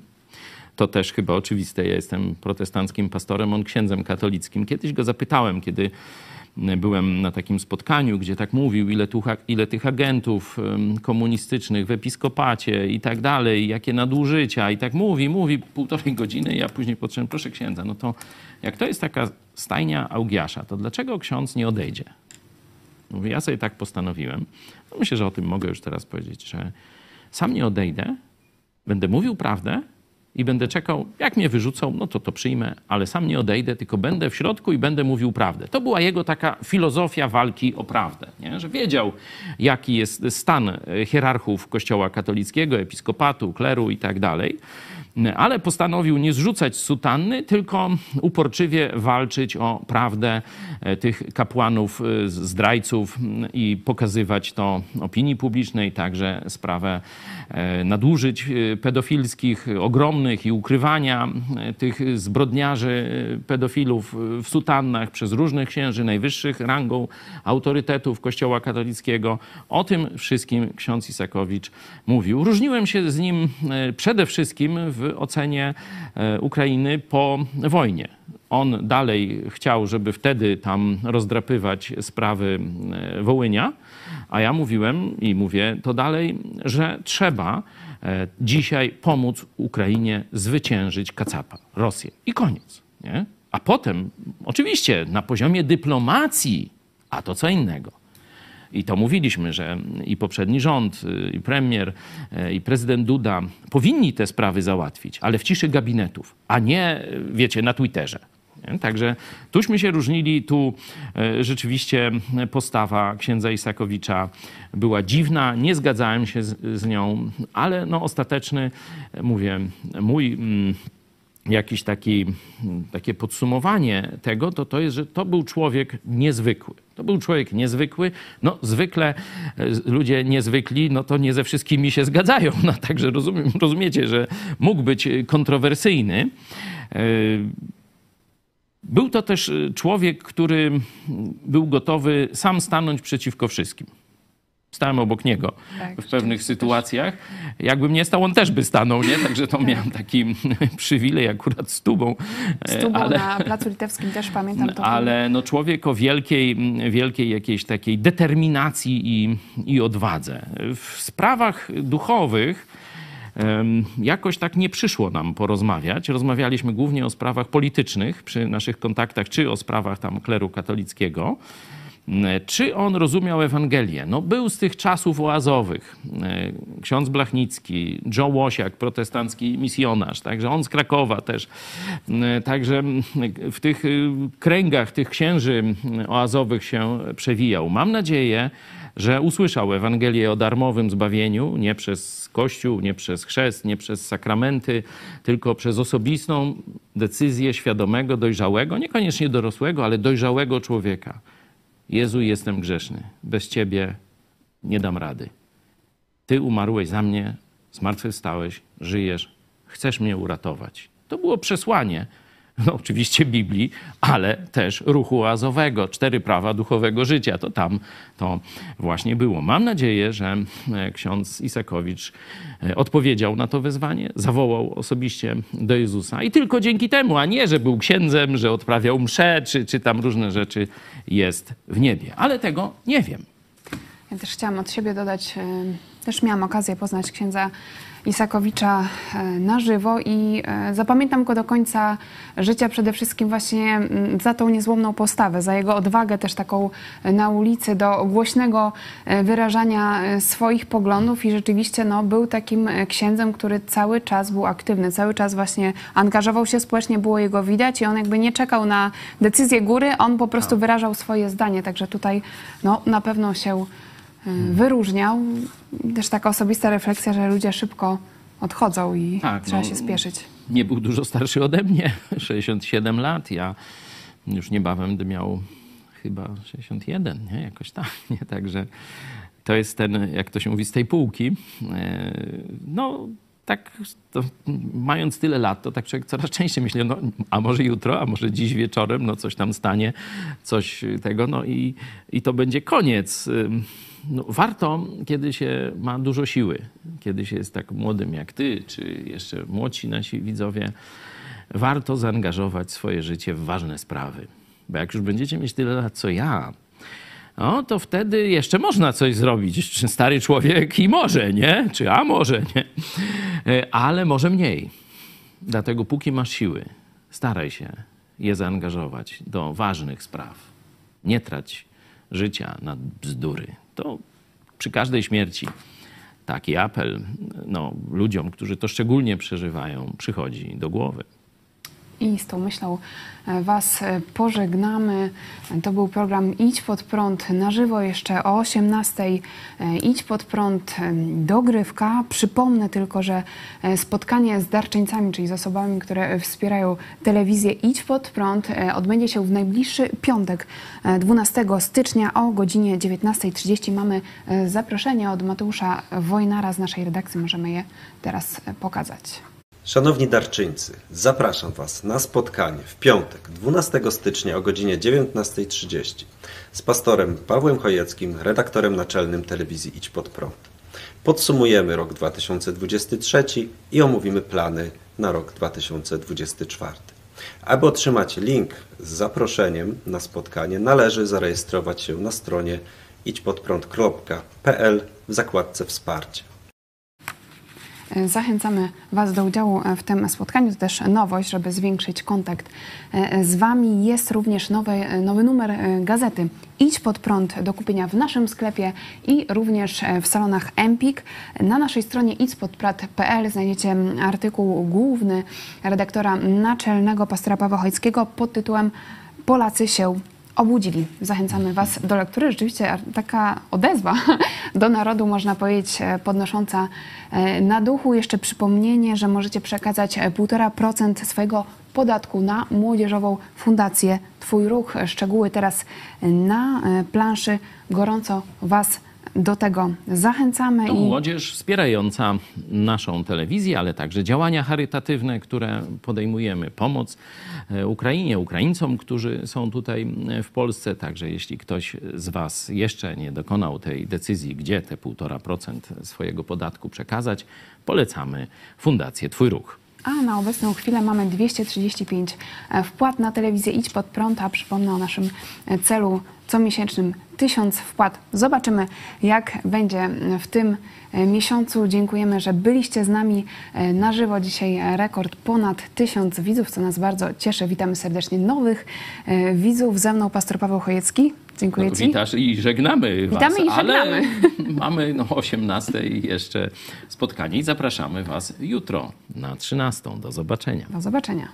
To też chyba oczywiste. Ja jestem protestanckim pastorem, on księdzem katolickim. Kiedyś go zapytałem, kiedy byłem na takim spotkaniu, gdzie tak mówił, ile, tu, ile tych agentów komunistycznych w episkopacie i tak dalej, jakie nadużycia i tak mówi, mówi półtorej godziny. Ja później podszedłem, proszę księdza, no to jak to jest taka stajnia Augiasza, to dlaczego ksiądz nie odejdzie? Mówię, ja sobie tak postanowiłem. No myślę, że o tym mogę już teraz powiedzieć, że sam nie odejdę, będę mówił prawdę i będę czekał, jak mnie wyrzucą, no to to przyjmę, ale sam nie odejdę, tylko będę w środku i będę mówił prawdę. To była jego taka filozofia walki o prawdę, nie? że wiedział, jaki jest stan hierarchów Kościoła katolickiego, episkopatu, kleru i tak dalej ale postanowił nie zrzucać sutanny, tylko uporczywie walczyć o prawdę e, tych kapłanów, e, zdrajców i pokazywać to opinii publicznej, także sprawę e, nadużyć pedofilskich, ogromnych i ukrywania tych zbrodniarzy pedofilów w sutannach przez różnych księży, najwyższych rangą autorytetów Kościoła katolickiego. O tym wszystkim ksiądz Isakowicz mówił. Różniłem się z nim przede wszystkim w ocenie e, Ukrainy po wojnie. On dalej chciał, żeby wtedy tam rozdrapywać sprawy e, Wołynia, a ja mówiłem i mówię to dalej, że trzeba e, dzisiaj pomóc Ukrainie zwyciężyć Kacapa, Rosję. I koniec. Nie? A potem, oczywiście, na poziomie dyplomacji, a to co innego. I to mówiliśmy, że i poprzedni rząd, i premier, i prezydent Duda powinni te sprawy załatwić, ale w ciszy gabinetów, a nie, wiecie, na Twitterze. Także tuśmy się różnili, tu rzeczywiście postawa księdza Isakowicza była dziwna, nie zgadzałem się z, z nią, ale no ostateczny, mówię, mój mm, jakiś taki, takie podsumowanie tego, to to jest, że to był człowiek niezwykły. To był człowiek niezwykły. No, zwykle e, ludzie niezwykli, no to nie ze wszystkimi się zgadzają. No, także rozumiem, rozumiecie, że mógł być kontrowersyjny. E, był to też człowiek, który był gotowy sam stanąć przeciwko wszystkim. Stałem obok niego tak, w pewnych sytuacjach. Jakbym nie stał, on też by stanął, nie? Także to tak. miałem taki przywilej akurat z tubą. Z tubą ale, na Placu Litewskim też pamiętam to. Ale no człowiek o wielkiej, wielkiej jakiejś takiej determinacji i, i odwadze. W sprawach duchowych jakoś tak nie przyszło nam porozmawiać. Rozmawialiśmy głównie o sprawach politycznych przy naszych kontaktach, czy o sprawach tam kleru katolickiego. Czy on rozumiał Ewangelię? No, był z tych czasów oazowych. Ksiądz Blachnicki, Joe Łosiak, protestancki misjonarz, także on z Krakowa też. Także w tych kręgach tych księży oazowych się przewijał. Mam nadzieję, że usłyszał Ewangelię o darmowym zbawieniu, nie przez Kościół, nie przez chrzest, nie przez sakramenty, tylko przez osobistą decyzję świadomego, dojrzałego, niekoniecznie dorosłego, ale dojrzałego człowieka. Jezu, jestem grzeszny. Bez Ciebie nie dam rady. Ty umarłeś za mnie, zmartwychwstałeś, żyjesz, chcesz mnie uratować. To było przesłanie, no, oczywiście Biblii, ale też ruchu oazowego, cztery prawa duchowego życia. To tam to właśnie było. Mam nadzieję, że e, ksiądz Isakowicz e, odpowiedział na to wezwanie, zawołał osobiście do Jezusa i tylko dzięki temu, a nie, że był księdzem, że odprawiał msze, czy, czy tam różne rzeczy jest w niebie. Ale tego nie wiem. Ja też chciałam od siebie dodać, e, też miałam okazję poznać księdza Isakowicza e, na żywo i e, zapamiętam go do końca życia przede wszystkim właśnie mm, za tą niezłomną postawę, za jego odwagę też taką na ulicy do głośnego e, wyrażania swoich poglądów i rzeczywiście no, był takim księdzem, który cały czas był aktywny, cały czas właśnie angażował się społecznie, było jego widać i on jakby nie czekał na decyzję góry, on po prostu tak. wyrażał swoje zdanie, także tutaj no, na pewno się. Wyróżniał. Też taka osobista refleksja, że ludzie szybko odchodzą i tak, trzeba no, się spieszyć. Nie był dużo starszy ode mnie, 67 lat. Ja już niebawem będę miał chyba 61, nie? Jakoś tak, nie? Także to jest ten, jak to się mówi, z tej półki. E, no, tak mając tyle lat, to tak człowiek coraz częściej myśli, no, a może jutro, a może dziś wieczorem, no coś tam stanie, coś tego, no i, i to będzie koniec no, warto, kiedy się ma dużo siły, kiedy się jest tak młodym jak ty, czy jeszcze młodsi nasi widzowie, warto zaangażować swoje życie w ważne sprawy. Bo jak już będziecie mieć tyle lat co ja, no to wtedy jeszcze można coś zrobić. Czy stary człowiek i może, nie? Czy a może, nie? E, ale może mniej. Dlatego póki masz siły, staraj się je zaangażować do ważnych spraw. Nie trać życia na bzdury to przy każdej śmierci taki apel no, ludziom, którzy to szczególnie przeżywają, przychodzi do głowy. I z tą myślą e, Was e, pożegnamy. To był program Idź pod prąd na żywo jeszcze o 18. E, Idź pod prąd dogrywka. Przypomnę tylko, że spotkanie z darczyńcami, czyli z osobami, które wspierają telewizję Idź pod prąd odbędzie się w najbliższy piątek 12 stycznia o godzinie 19.30. Mamy zaproszenie od Mateusza Wojnara z naszej redakcji. Możemy je teraz pokazać. Szanowni darczyńcy, zapraszam Was na spotkanie w piątek 12 stycznia o godzinie 19.30 z pastorem Pawłem Chojeckim, redaktorem naczelnym telewizji Idź Pod Prąd. Podsumujemy rok 2023 i omówimy plany na rok 2024. Aby otrzymać link z zaproszeniem na spotkanie, należy zarejestrować się na stronie idźpodprąd.pl w zakładce Wsparcie. Zachęcamy Was do udziału w tym spotkaniu. To też nowość, żeby zwiększyć kontakt e, z Wami. Jest również nowy, nowy numer e, gazety Idź pod prąd do kupienia w naszym sklepie i również e, w salonach Empik. Na naszej stronie idźpodprad.pl znajdziecie artykuł główny redaktora naczelnego pastora Pawła Chojckiego pod tytułem Polacy się obudzili. Zachęcamy Was do lektury. Rzeczywiście taka odezwa do narodu, można powiedzieć, e, podnosząca e, na duchu. Jeszcze przypomnienie, że możecie przekazać 1,5% swojego podatku na Młodzieżową Fundację Twój Ruch. Szczegóły teraz na e, planszy. Gorąco Was do tego zachęcamy. To i młodzież wspierająca naszą telewizję, ale także działania charytatywne, które podejmujemy, pomoc e, Ukrainie, Ukraińcom, którzy są tutaj e, w Polsce. Także jeśli ktoś z Was jeszcze nie dokonał tej decyzji, gdzie te 1,5% swojego podatku przekazać, polecamy Fundację Twój Ruch. A na obecną chwilę mamy 235 wpłat na telewizję Idź Pod Prąd, a przypomnę o naszym celu comiesięcznym 1000 wpłat. Zobaczymy, jak będzie w tym miesiącu. Dziękujemy, że byliście z nami na żywo. Dzisiaj rekord ponad 1000 widzów, co nas bardzo cieszy. Witamy serdecznie nowych widzów. Ze mną pastor Paweł Chojecki. Dziękuję no, Ci. Witasz i żegnamy Witamy was, i żegnamy. ale mamy no, 18 jeszcze spotkanie i zapraszamy Was jutro na 13. Do zobaczenia. Do zobaczenia.